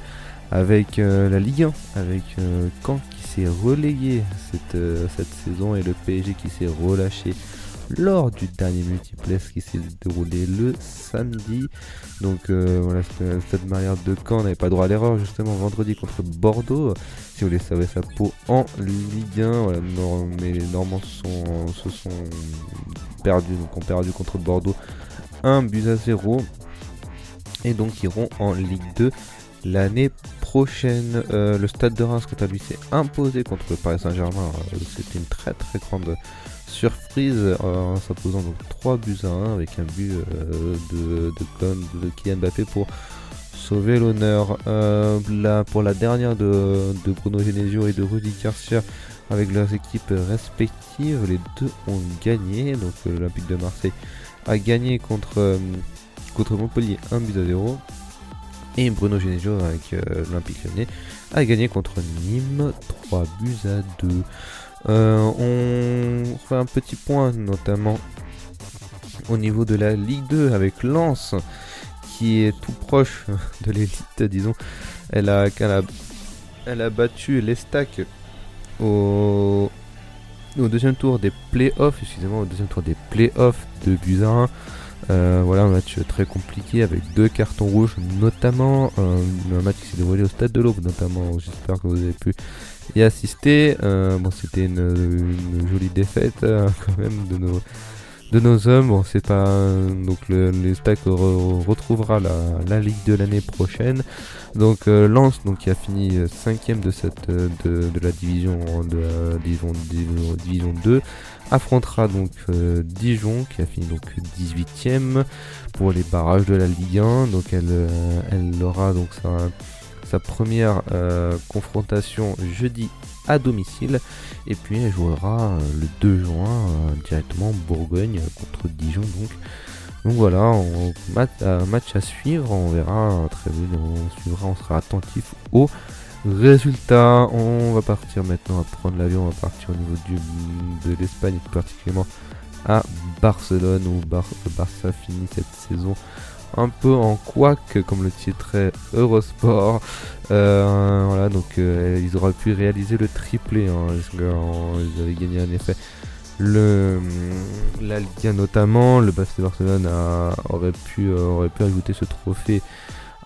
[SPEAKER 35] avec euh, la Ligue 1, avec euh, qui s'est relayé cette, euh, cette saison et le PSG qui s'est relâché lors du dernier multiplex qui s'est déroulé le samedi. Donc euh, voilà, le stade Mariard de Caen n'avait pas droit à l'erreur justement vendredi contre Bordeaux. Si vous voulez savoir ça pour en Ligue 1, voilà, Nor- mais les Normands se sont perdus, donc ont perdu contre Bordeaux 1 but à 0 et donc iront en Ligue 2 l'année prochaine. Euh, le Stade de Reims, quant à lui, s'est imposé contre le Paris Saint-Germain. Euh, C'était une très très grande surprise en s'imposant donc 3 buts à 1 avec un but euh, de, de, Kylian- Mbappé pour sauver l'honneur. Euh, pour la dernière de, de Bruno Genesio et de Rudy Garcia avec leurs équipes respectives, les deux ont gagné. Donc euh, l'Olympique de Marseille a gagné contre, contre Montpellier 1 but à 0. Et Bruno Genesio avec l'Olympique Lyonnais a gagné contre Nîmes 3 buts à 2. Euh, on fait un petit point notamment au niveau de la Ligue 2 avec Lens qui est tout proche de l'élite disons. Elle a, elle a, elle a battu l'Estac au, au deuxième tour des playoffs, excusez-moi, au deuxième tour des playoffs de 1. Euh, voilà un match très compliqué avec deux cartons rouges notamment euh, un match qui s'est déroulé au stade de l'Aube notamment j'espère que vous avez pu y assister Euh, bon c'était une, une jolie défaite euh, quand même de nos de nos hommes. Bon c'est pas donc le, les Stacks re- retrouvera la, la ligue de l'année prochaine. Donc euh, Lens donc qui a fini euh, cinquième de cette euh, de, de la division de la division, division, division 2 affrontera donc euh, Dijon qui a fini donc 18ème pour les barrages de la Ligue 1 donc elle, euh, elle aura donc sa, sa première euh, confrontation jeudi à domicile et puis elle jouera euh, le 2 juin euh, directement en Bourgogne contre Dijon donc donc voilà, on, match, à suivre, on verra très bien, on suivra, on sera attentif aux résultats. On va partir maintenant à prendre l'avion, on va partir au niveau du, de l'Espagne plus particulièrement à Barcelone où Bar- Barça finit cette saison un peu en couac comme le titrait Eurosport. Euh, voilà, donc euh, ils auraient pu réaliser le triplé. hein, ils avaient gagné en effet le la Ligue 1 notamment. Le FC Barcelone a- aurait pu euh, aurait pu ajouter ce trophée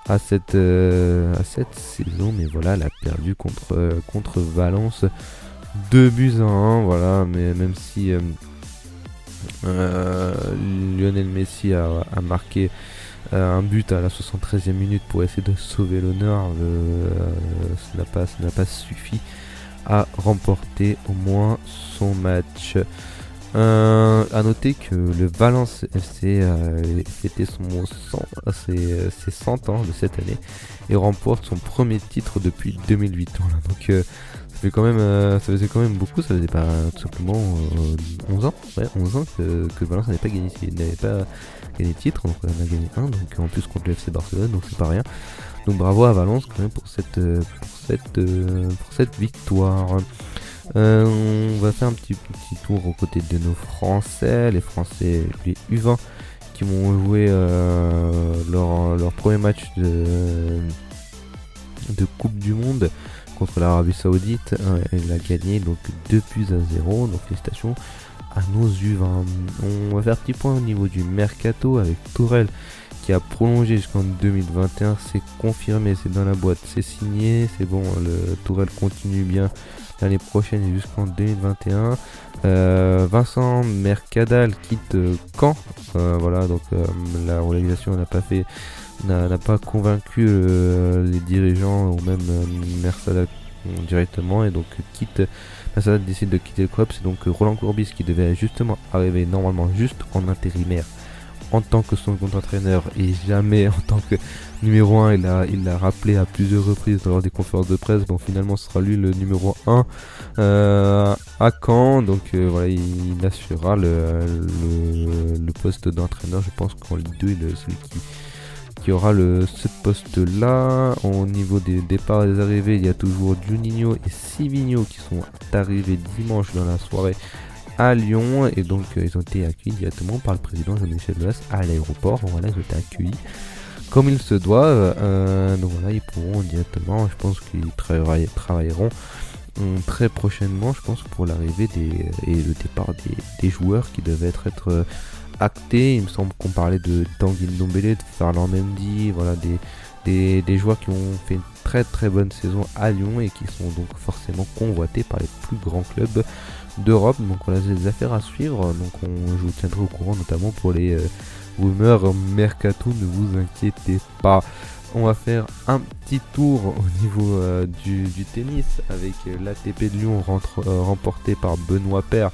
[SPEAKER 35] à cette saison, mais voilà, elle a perdu contre contre Valence 2 buts à 1. Voilà, mais même si Lionel Messi a, marqué un but à la 73e minute pour essayer de sauver l'honneur. euh, ça n'a pas, pas suffi à remporter au moins son match. Euh, à noter que le Valence FC euh, son 100, ses, ses 100 ans de cette année et remporte son premier titre depuis 2008. Voilà, donc euh, fait quand même, euh, ça faisait quand même beaucoup. Ça faisait pas tout simplement euh, 11 ans, ouais, 11 ans que, que Valence n'avait pas gagné, n'avait pas gagné de titre. Donc on a gagné un, donc en plus contre le FC Barcelone, donc c'est pas rien. Donc bravo à Valence quand même pour cette, euh, pour cette, euh, pour cette victoire. Euh, on va faire un petit, petit tour aux côtés de nos Français, les Français, les U20 qui vont jouer euh, leur, leur premier match de, de Coupe du Monde contre l'Arabie Saoudite. Euh, elle a gagné donc 2 buts à 0. Donc félicitations à nos U20. On va faire petit point au niveau du mercato avec Tourelle qui a prolongé jusqu'en 2021. C'est confirmé, c'est dans la boîte, c'est signé, c'est bon. Le Tourelle continue bien l'année prochaine jusqu'en 2021. Euh, Vincent Mercadal quitte Caen. Euh, voilà, donc euh, la relégation n'a pas fait, n'a pas convaincu euh, les dirigeants ou même euh, Mercadal directement et donc quitte. Mercadal décide de quitter le club. C'est donc euh, Roland Courbis qui devait justement arriver normalement juste en intérimaire en tant que son contre-entraîneur et jamais en tant que numéro 1. Il l'a il l'a rappelé à plusieurs reprises lors des conférences de presse. Bon, finalement, ce sera lui le numéro 1 euh, à Caen. Donc euh, voilà, il, il assurera le, le- le poste d'entraîneur. Je pense qu'en Ligue 2, il est celui qui, qui aura le, ce poste-là. Au niveau des départs et des arrivées, il y a toujours Juninho et Sivigno qui sont arrivés dimanche dans la soirée à Lyon et donc euh, ils ont été accueillis directement par le président Jean-Michel Aulas à l'aéroport. Voilà, ils ont été accueillis comme ils se doivent. Euh, donc voilà, ils pourront directement, je pense qu'ils travailleront hum, très prochainement, je pense, pour l'arrivée des et le départ des, des joueurs qui devaient être, être actés. Il me semble qu'on parlait de Tanguy Ndombele, de Farland Mendy, voilà, des, joueurs qui ont fait une très très bonne saison à Lyon et qui sont donc forcément convoités par les plus grands clubs d'Europe. Donc voilà, c'est des affaires à suivre. Donc on, je vous tiendrai au courant notamment pour les euh, rumeurs mercato, ne vous inquiétez pas. On va faire un petit tour au niveau euh, du, tennis avec euh, l'ATP de Lyon euh, remporté par Benoît Paire.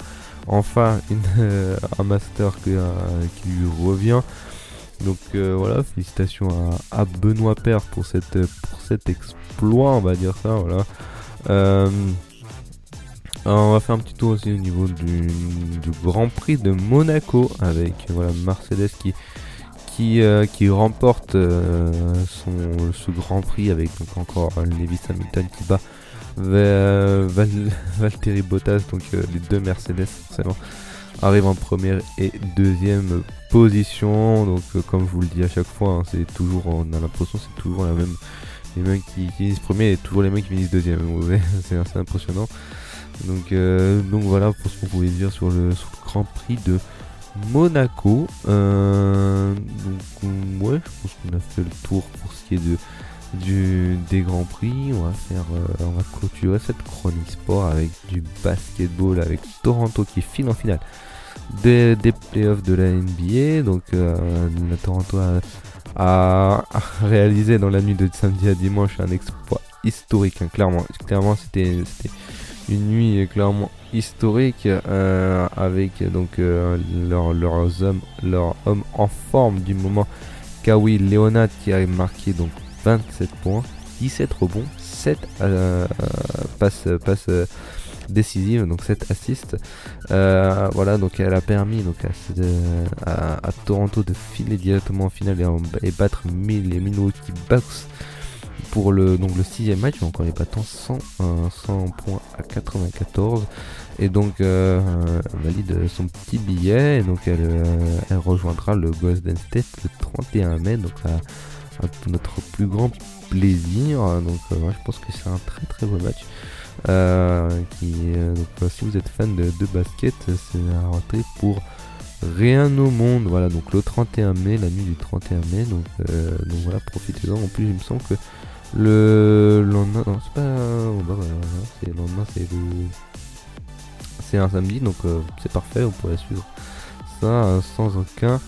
[SPEAKER 35] Enfin, euh, un master euh, qui lui revient. Donc euh, voilà, félicitations à, Benoît Paire pour, cet exploit, on va dire ça. Voilà. On va faire un petit tour aussi au niveau du, Grand Prix de Monaco avec voilà, Mercedes qui, remporte son, ce Grand Prix avec encore Lewis Hamilton qui bat Val- Bottas, donc euh, les deux Mercedes forcément arrivent en première et deuxième position. Donc euh, comme je vous le dis à chaque fois, hein, c'est toujours, on a l'impression c'est toujours la même, les mecs qui finissent premier et toujours les mecs qui finissent deuxième. C'est assez impressionnant. Donc, euh, donc voilà pour ce qu'on pouvait dire sur le, Grand Prix de Monaco. Euh, donc on- ouais, je pense qu'on a fait le tour pour ce qui est de, du, des Grands Prix. On va faire, euh, on va clôturer cette chronique sport avec du basketball avec Toronto qui file en finale des, des playoffs de la NBA. Donc euh, Toronto a, réalisé dans la nuit de samedi à dimanche un exploit historique. hein. Clairement, clairement c'était une nuit clairement historique euh, avec donc euh, leurs, leurs hommes leurs hommes en forme du moment Kawhi Leonard qui a marqué donc 27 points. 17 rebonds 7 euh, passes passes euh, donc 7 assists. Euh, voilà donc elle a permis à, Toronto de filer directement en finale et, en- et battre les Milwaukee Bucks pour le, donc le sixième match, donc en les battant 100, euh, 100 points à 94. Et donc valide son petit billet. Et donc elle, rejoindra le Golden State le 31 mai, notre plus grand plaisir. Donc euh, je pense que c'est un très très beau match. Euh, qui, euh, donc, si vous êtes fan de, basket, c'est à rentrer pour rien au monde. Voilà, donc le 31 mai, la nuit du 31 mai. Donc, donc voilà, profitez-en. En plus, il me semble que le lendemain, non, c'est pas. oh, bah, c'est le lendemain, c'est le. C'est un samedi, donc c'est parfait. On pourrait suivre ça euh, sans aucun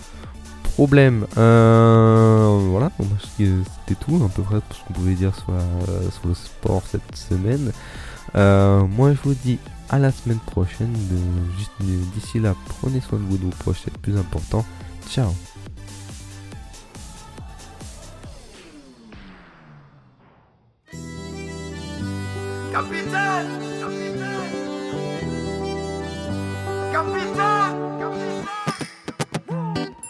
[SPEAKER 35] problème. Euh, voilà, bah, c'était tout à peu près tout ce qu'on pouvait dire sur, la- sur le sport cette semaine. Euh, moi, je vous dis à la semaine prochaine. D'ici là, prenez soin de vous, de vos proches, c'est le plus important. Ciao.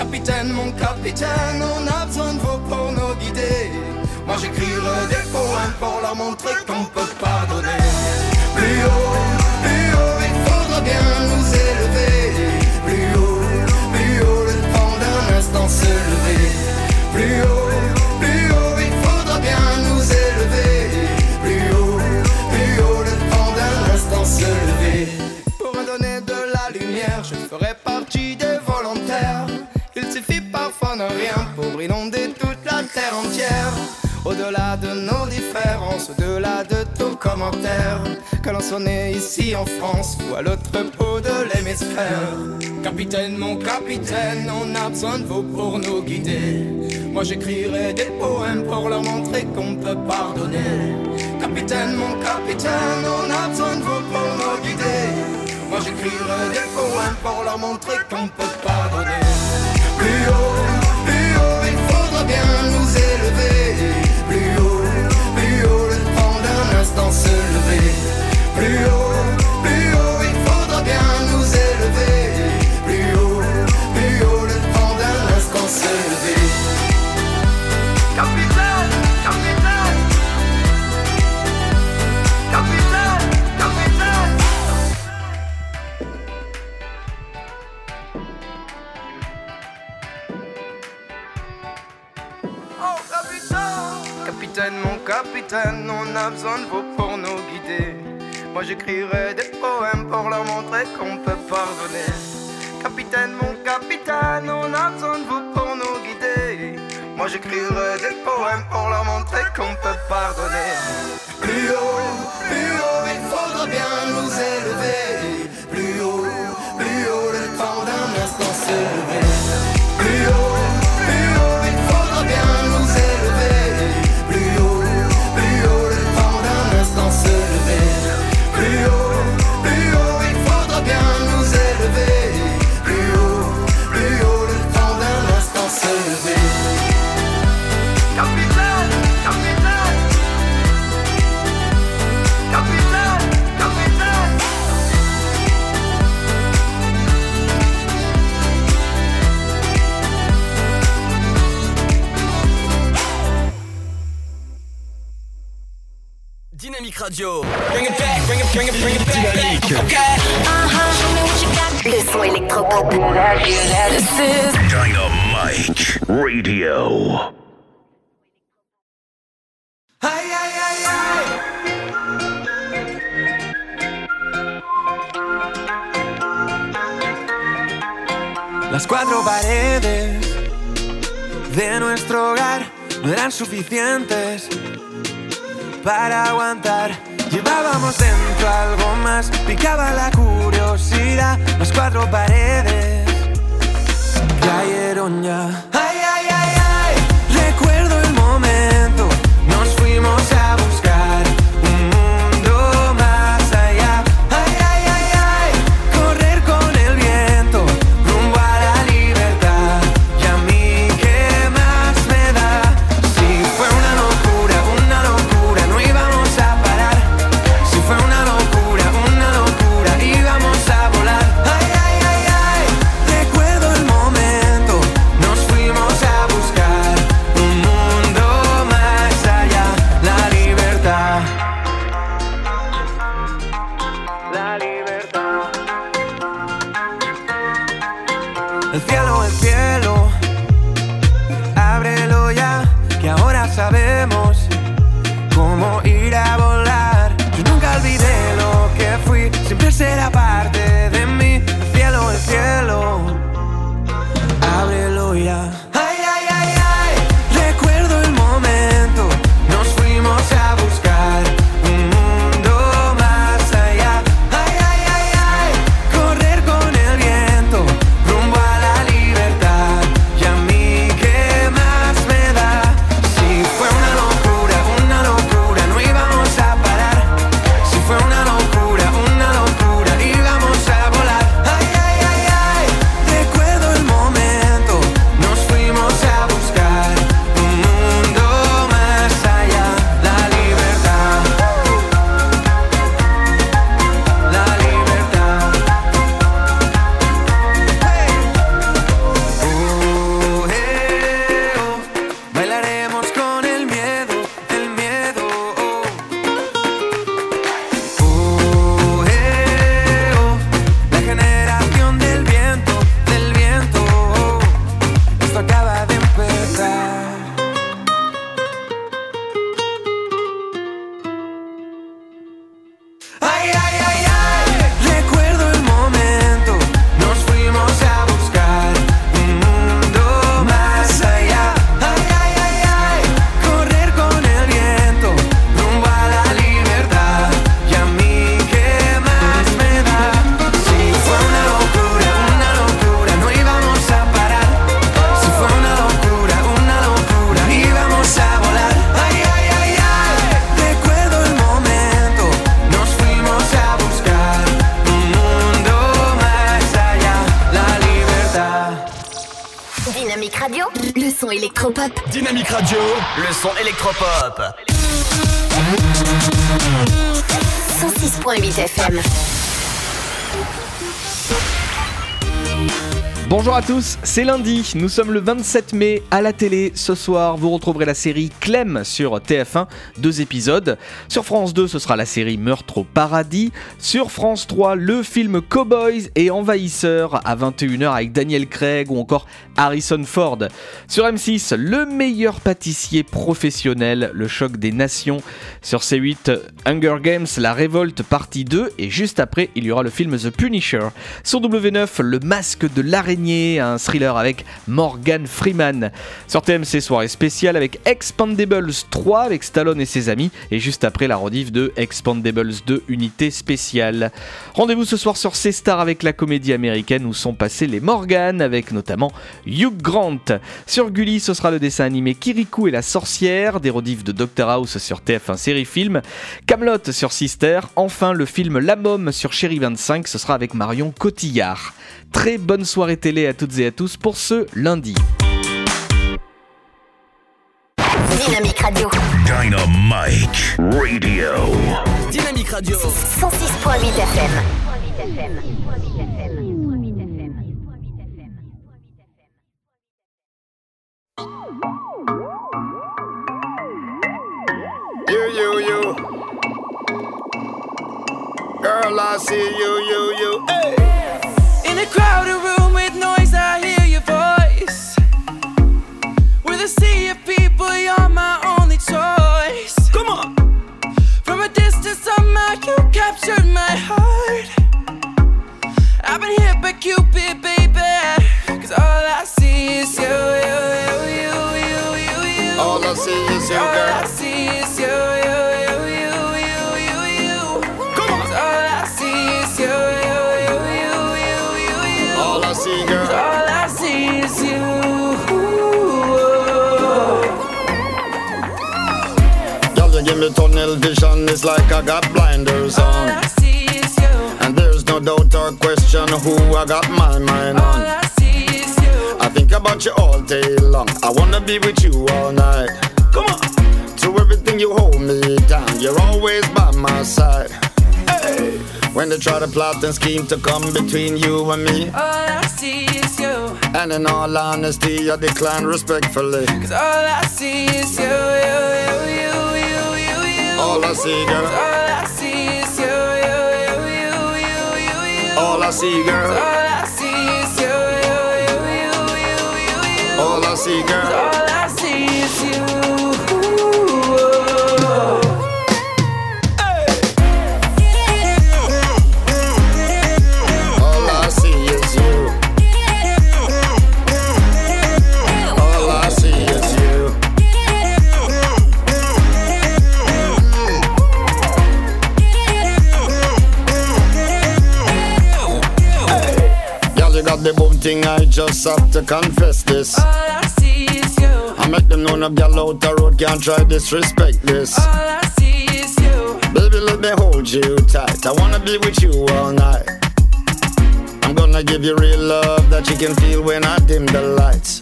[SPEAKER 36] Capitaine, mon capitaine, on a besoin de vous pour nous guider. Moi j'écrirai des poèmes pour leur montrer qu'on peut pardonner. Plus haut, plus haut, il faudra bien nous élever. Plus haut, plus haut, le temps d'un instant se lever. Plus haut, plus haut, il faudra bien nous élever. Plus haut, plus haut, le temps d'un instant se lever. Pour me donner de la lumière, je rien pour inonder toute la terre entière. Au-delà de nos différences, au-delà de tous commentaires, que l'on soit né ici en France ou à l'autre bout de l'hémisphère. Capitaine, mon capitaine, on a besoin de vous pour nous guider. Moi j'écrirai des poèmes pour leur montrer qu'on peut pardonner. Capitaine, mon capitaine, on a besoin de vous pour nous guider. Moi j'écrirai des poèmes pour leur montrer qu'on peut pardonner. Plus haut, Plus haut, plus haut, le temps d'un instant se lever. Plus haut, on a besoin de vous pour nous guider. Moi j'écrirai des poèmes pour leur montrer qu'on peut pardonner. Capitaine, mon capitaine, on a besoin de vous pour nous guider. Moi j'écrirai des poèmes pour leur montrer qu'on peut pardonner. Plus haut,
[SPEAKER 18] Radio. Bring it back, bring it, bring it, bring it back.
[SPEAKER 7] Dynamique.
[SPEAKER 18] Okay.
[SPEAKER 6] Le son électropop.
[SPEAKER 7] Dynamite Radio.
[SPEAKER 36] Las cuatro paredes de nuestro hogar no eran suficientes para aguantar. Llevábamos dentro algo más, picaba la curiosidad. Las cuatro paredes cayeron ya.
[SPEAKER 37] C'est lundi, nous sommes le 27 mai à la télé. Ce soir, vous retrouverez la série Clem sur TF1, deux épisodes. Sur France 2, ce sera la série Meurtre au paradis. Sur France 3, le film Cowboys et Envahisseurs à 21h avec Daniel Craig ou encore Harrison Ford. Sur M6, le meilleur pâtissier professionnel, le choc des nations. Sur C8, Hunger Games, la révolte partie 2 et juste après, il y aura le film The Punisher. Sur W9, le masque de l'araignée, un thriller avec Morgan Freeman. Sur TMC, soirée spéciale avec Expandables 3 avec Stallone et ses amis et juste après la rediff de Expandables 2 unité spéciale. Rendez-vous ce soir sur C-Star avec la comédie américaine où sont passés les Morgan avec notamment Hugh Grant. Sur Gulli, ce sera le dessin animé Kirikou et la sorcière, des rediffs de Doctor House sur TF1 série film, Camelot sur Sister, enfin le film La Môme sur Chéri 25, ce sera avec Marion Cotillard. Très bonne soirée télé à toutes et à tous pour ce lundi.
[SPEAKER 6] Dynamique Radio.
[SPEAKER 38] Dynamite Radio.
[SPEAKER 18] Dynamique Radio.
[SPEAKER 6] 106.8 FM.
[SPEAKER 28] You, you, you. Girl, I see you, you, you. Hey.
[SPEAKER 21] In a crowded room with noise, I hear your voice. With a sea of people,
[SPEAKER 28] Girl,
[SPEAKER 21] you
[SPEAKER 28] give me tunnel vision. It's like I got blinders
[SPEAKER 21] All
[SPEAKER 28] on.
[SPEAKER 21] I see is you.
[SPEAKER 28] And there's no doubt or question who I got my mind
[SPEAKER 21] All
[SPEAKER 28] on.
[SPEAKER 21] I see is you.
[SPEAKER 28] I think about you all day long. I wanna be with you all night. Come on. To everything you hold me down. You're always by my side. Hey. When they try to plot and scheme to come between you and me.
[SPEAKER 21] All I see is you.
[SPEAKER 28] And in all honesty, I decline respectfully.
[SPEAKER 21] Cause all I see is you, you, you, you.
[SPEAKER 28] All I see, girl.
[SPEAKER 21] All I see is you, you, you, you, you, you, you.
[SPEAKER 28] All I see, girl.
[SPEAKER 21] All I see is you, you, you, you, you, you.
[SPEAKER 28] All I see, girl.
[SPEAKER 21] All I
[SPEAKER 28] thing, I just have to confess this.
[SPEAKER 21] All I see is you.
[SPEAKER 28] I make them know no girl out the road can't try disrespect this.
[SPEAKER 21] All I see is you.
[SPEAKER 28] Baby, let me hold you tight. I wanna be with you all night. I'm gonna give you real love that you can feel when I dim the lights.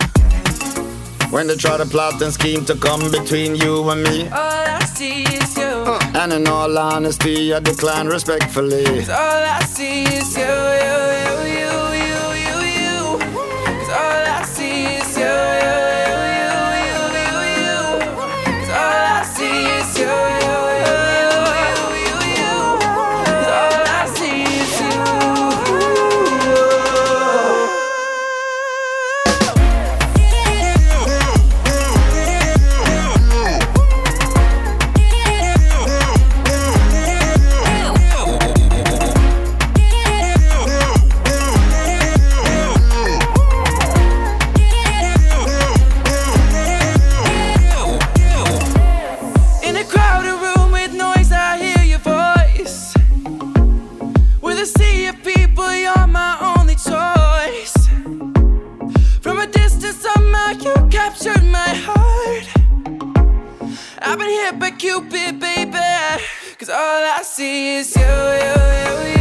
[SPEAKER 28] When they try to plot and scheme to come between you and me.
[SPEAKER 21] All I see is you.
[SPEAKER 28] And in all honesty, I decline respectfully.
[SPEAKER 21] Cause all I see is you, you, you, Cupid, baby. Cause all I see is you, you, you, you.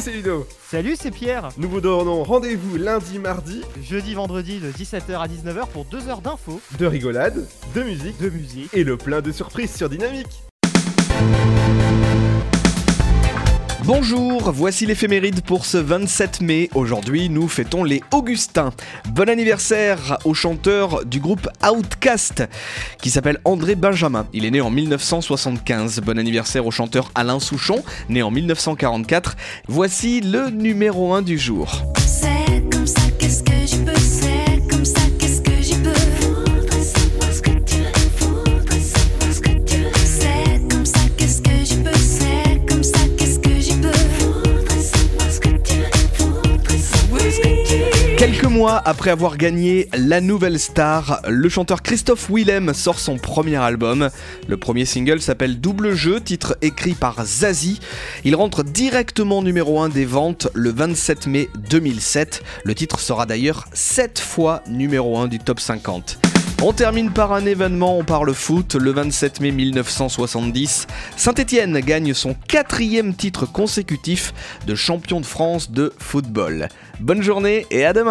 [SPEAKER 3] Salut, c'est Ludo.
[SPEAKER 4] Salut, c'est Pierre.
[SPEAKER 3] Nous vous donnons rendez-vous lundi, mardi.
[SPEAKER 4] Jeudi, vendredi de 17h à 19h pour 2 heures d'infos.
[SPEAKER 3] De rigolade, de musique.
[SPEAKER 4] De musique.
[SPEAKER 3] Et le plein de surprises sur Dynamique.
[SPEAKER 39] Bonjour, voici l'éphéméride pour ce 27 mai. Aujourd'hui, nous fêtons les Augustins. Bon anniversaire au chanteur du groupe Outcast qui s'appelle André Benjamin. Il est né en 1975. Bon anniversaire au chanteur Alain Souchon, né en 1944. Voici le numéro 1 du jour. mois après avoir gagné la nouvelle star, le chanteur Christophe Willem sort son premier album. Le premier single s'appelle Double Jeu, titre écrit par Zazie. Il rentre directement numéro 1 des ventes le 27 mai 2007. Le titre sera d'ailleurs 7 fois numéro 1 du top 50. On termine par un événement, on parle foot. Le 27 mai 1970, Saint-Étienne gagne son quatrième titre consécutif de champion de France de football. Bonne journée et à demain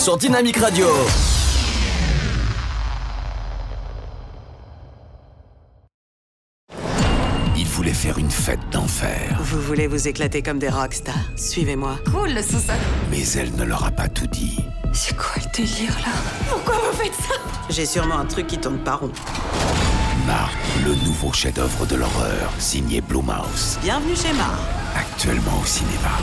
[SPEAKER 18] sur Dynamique Radio.
[SPEAKER 7] Il voulait faire une fête d'enfer.
[SPEAKER 22] Vous voulez vous éclater comme des rockstars. Suivez-moi.
[SPEAKER 40] Cool le sous-sol.
[SPEAKER 7] Mais elle ne leur a pas tout dit.
[SPEAKER 22] C'est quoi le délire là?
[SPEAKER 40] Pourquoi vous faites ça?
[SPEAKER 22] J'ai sûrement un truc qui tourne pas rond.
[SPEAKER 7] Marc, le nouveau chef-d'œuvre de l'horreur, signé Blumhouse.
[SPEAKER 22] Bienvenue chez Marc.
[SPEAKER 7] Actuellement au cinéma.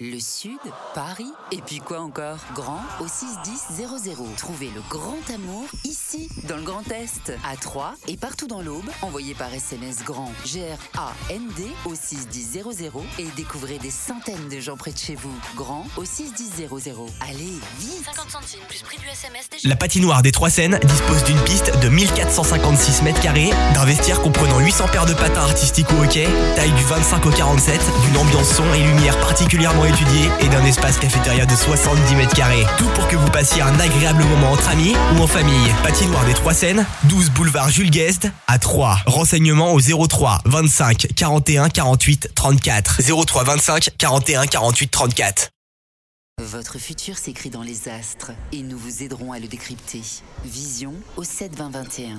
[SPEAKER 24] Le Sud, Paris, et puis quoi encore? Grand au 61000. Trouvez le grand amour ici, dans le Grand Est, à Troyes et partout dans l'Aube. Envoyez par SMS grand G-R-A-N-D au 61000 et découvrez des centaines de gens près de chez vous. Grand au 61000. Allez, vite
[SPEAKER 25] 50 centimes plus prix du SMS déjà.
[SPEAKER 10] La patinoire des Trois Seines dispose d'une piste de 1456 mètres carrés, d'un vestiaire comprenant 800 paires de patins artistiques ou hockey, taille du 25 au 47, d'une ambiance son et lumière particulièrement étudiée et d'un espace cafétéria de 70 mètres carrés. Tout pour que vous passiez un agréable moment entre amis ou en famille. Patinoire des Trois Seines, 12 boulevard Jules Guest à 3. Renseignements au 03 25 41 48 34. 03 25 41 48 34.
[SPEAKER 24] Votre futur s'écrit dans les astres et nous vous aiderons à le décrypter. Vision au 7 20 21.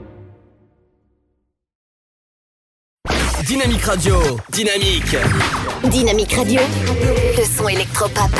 [SPEAKER 18] Dynamique Radio. Dynamique.
[SPEAKER 14] Dynamique Radio, le son électropop.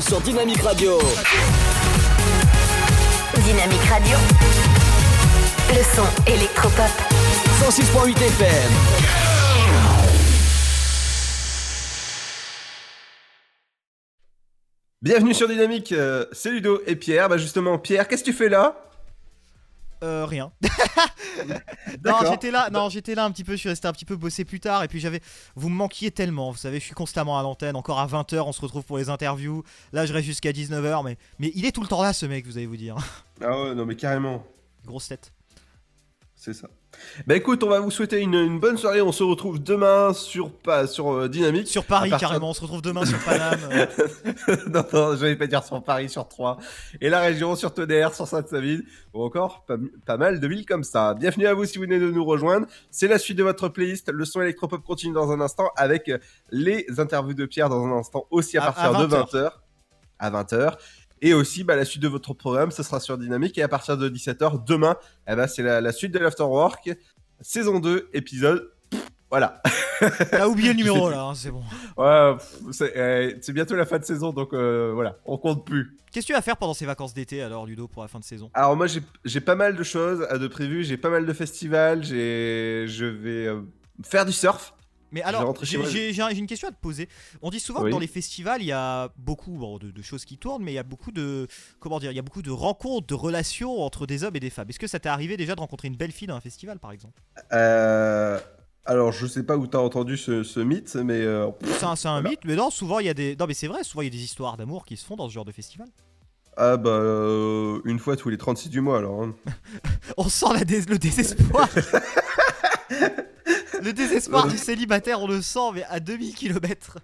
[SPEAKER 18] Sur Dynamique Radio.
[SPEAKER 6] Dynamique Radio. Le son électropop.
[SPEAKER 18] 106.8 FM.
[SPEAKER 3] Bienvenue sur Dynamique, euh, c'est Ludo et Pierre. Bah justement, Pierre, qu'est-ce que tu fais là?
[SPEAKER 4] Euh, rien. non, j'étais là, non, j'étais là un petit peu, je suis resté un petit peu bosser plus tard et puis j'avais vous me manquiez tellement, vous savez, je suis constamment à l'antenne, encore à 20h, on se retrouve pour les interviews. Là, je reste jusqu'à 19h mais mais il est tout le temps là ce mec, vous allez vous dire.
[SPEAKER 3] Ah ouais, non mais carrément.
[SPEAKER 4] Grosse tête.
[SPEAKER 3] C'est ça. Bah écoute, on va vous souhaiter une, une bonne soirée. On se retrouve demain sur pas sur euh, Dynamique.
[SPEAKER 4] Sur Paris
[SPEAKER 3] partir-
[SPEAKER 4] carrément, on se retrouve demain sur Paname. euh.
[SPEAKER 3] non, non, je vais pas dire sur Paris, sur 3. Et la région, sur Tonnerre, sur Sainte-Savine, ou encore pas, pas mal de villes comme ça. Bienvenue à vous si vous venez de nous rejoindre. C'est la suite de votre playlist. Le son électropop continue dans un instant avec les interviews de Pierre dans un instant aussi à
[SPEAKER 4] À-
[SPEAKER 3] partir
[SPEAKER 4] à
[SPEAKER 3] de
[SPEAKER 4] 20.
[SPEAKER 3] 20h. À 20h. Et aussi, bah, la suite de votre programme, ce sera sur Dynamique. Et à partir de 17h, demain, eh ben, c'est la, la suite de l'Afterwork, saison 2, épisode. Voilà.
[SPEAKER 4] T'as oublié le numéro là, hein, c'est bon.
[SPEAKER 3] Ouais, pff, c'est euh, bientôt la fin de saison, donc euh, voilà, on compte plus.
[SPEAKER 4] Qu'est-ce que tu vas faire pendant ces vacances d'été alors Ludo pour la fin de saison?
[SPEAKER 3] Alors moi j'ai j'ai pas mal de choses à de prévues, j'ai pas mal de festivals, j'ai je vais euh, faire du surf.
[SPEAKER 4] Mais alors, j'ai une question à te poser. On dit souvent
[SPEAKER 3] Oui.
[SPEAKER 4] que dans les festivals, il y a beaucoup bon, de, de choses qui tournent, mais il y a beaucoup de comment dire, il y a beaucoup de rencontres, de relations entre des hommes et des femmes. Est-ce que ça t'est arrivé déjà de rencontrer une belle fille dans un festival, par exemple?
[SPEAKER 3] Euh, alors je sais pas où t'as entendu ce, ce mythe, mais euh,
[SPEAKER 4] C'est un, mythe, mais non, souvent il y a des non mais c'est vrai, souvent il y a des histoires d'amour qui se font dans ce genre de festival.
[SPEAKER 3] ah bah euh, une fois tous les 36 du mois alors. hein.
[SPEAKER 4] On sent la dés- le désespoir. le désespoir du célibataire, on le sent, mais à 2000 km.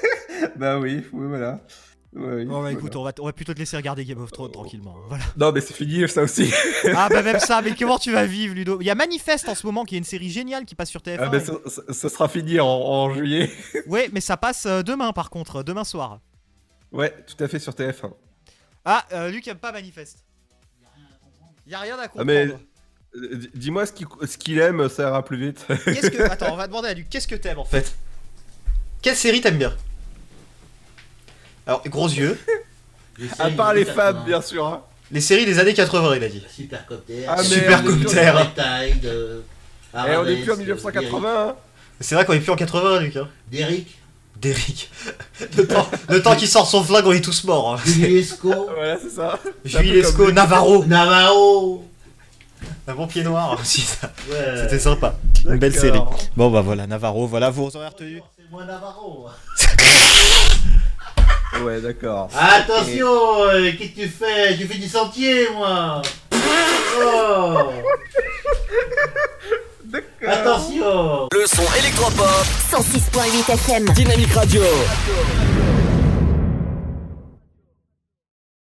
[SPEAKER 3] bah oui, oui voilà. Ouais,
[SPEAKER 4] bah
[SPEAKER 3] voilà.
[SPEAKER 4] écoute, on va, t- on va plutôt te laisser regarder Game of Thrones tranquillement. hein, Voilà.
[SPEAKER 3] Non mais c'est fini ça aussi.
[SPEAKER 4] Ah bah même ça, mais comment tu vas vivre Ludo? Il y a Manifeste en ce moment qui est une série géniale qui passe sur TF1.
[SPEAKER 3] Ah, bah, ça, ça- ça sera fini en, en juillet.
[SPEAKER 4] Ouais, mais ça passe euh, demain par contre, demain soir.
[SPEAKER 3] Ouais, tout à fait sur TF1.
[SPEAKER 4] Ah, euh, Luc aime pas Manifeste. Y a rien à
[SPEAKER 3] Ah
[SPEAKER 4] comprendre.
[SPEAKER 3] mais euh, d- dis-moi ce qu'il ce qu'il aime, ça ira plus vite.
[SPEAKER 4] Qu'est-ce que Attends, on va demander à Luc, qu'est-ce que t'aimes en fait? Quelle série t'aimes bien? Alors, gros yeux.
[SPEAKER 3] À part les femmes, bien sûr. hein.
[SPEAKER 4] Les séries des années 80, il a dit.
[SPEAKER 41] Supercopter.
[SPEAKER 3] Ah, merde,
[SPEAKER 4] Supercopter.
[SPEAKER 41] Tide, euh,
[SPEAKER 3] Eh, on est
[SPEAKER 41] Arabesque,
[SPEAKER 3] plus en 1980. hein.
[SPEAKER 4] C'est vrai qu'on est plus en 80, Luc. Hein.
[SPEAKER 41] Derrick.
[SPEAKER 4] Derrick. Le temps, le temps qu'il sort son flingue, on est tous morts. hein.
[SPEAKER 41] Juliesco.
[SPEAKER 3] Voilà, c'est ça. C'est un peu
[SPEAKER 4] Juliesco,
[SPEAKER 3] comme Luc.
[SPEAKER 4] Navarro.
[SPEAKER 41] Navarro.
[SPEAKER 4] Un bon pied noir aussi, ça.
[SPEAKER 41] Ouais.
[SPEAKER 4] C'était sympa. Une belle série. Bon bah voilà, Navarro, voilà, vous aurez retenu.
[SPEAKER 41] C'est moi Navarro.
[SPEAKER 3] Ouais, d'accord.
[SPEAKER 41] Attention, euh, qu'est-ce que tu fais? Tu fais du sentier, moi. Oh. Attention.
[SPEAKER 18] Le son électropop.
[SPEAKER 6] 106.8 FM.
[SPEAKER 18] Dynamique Radio.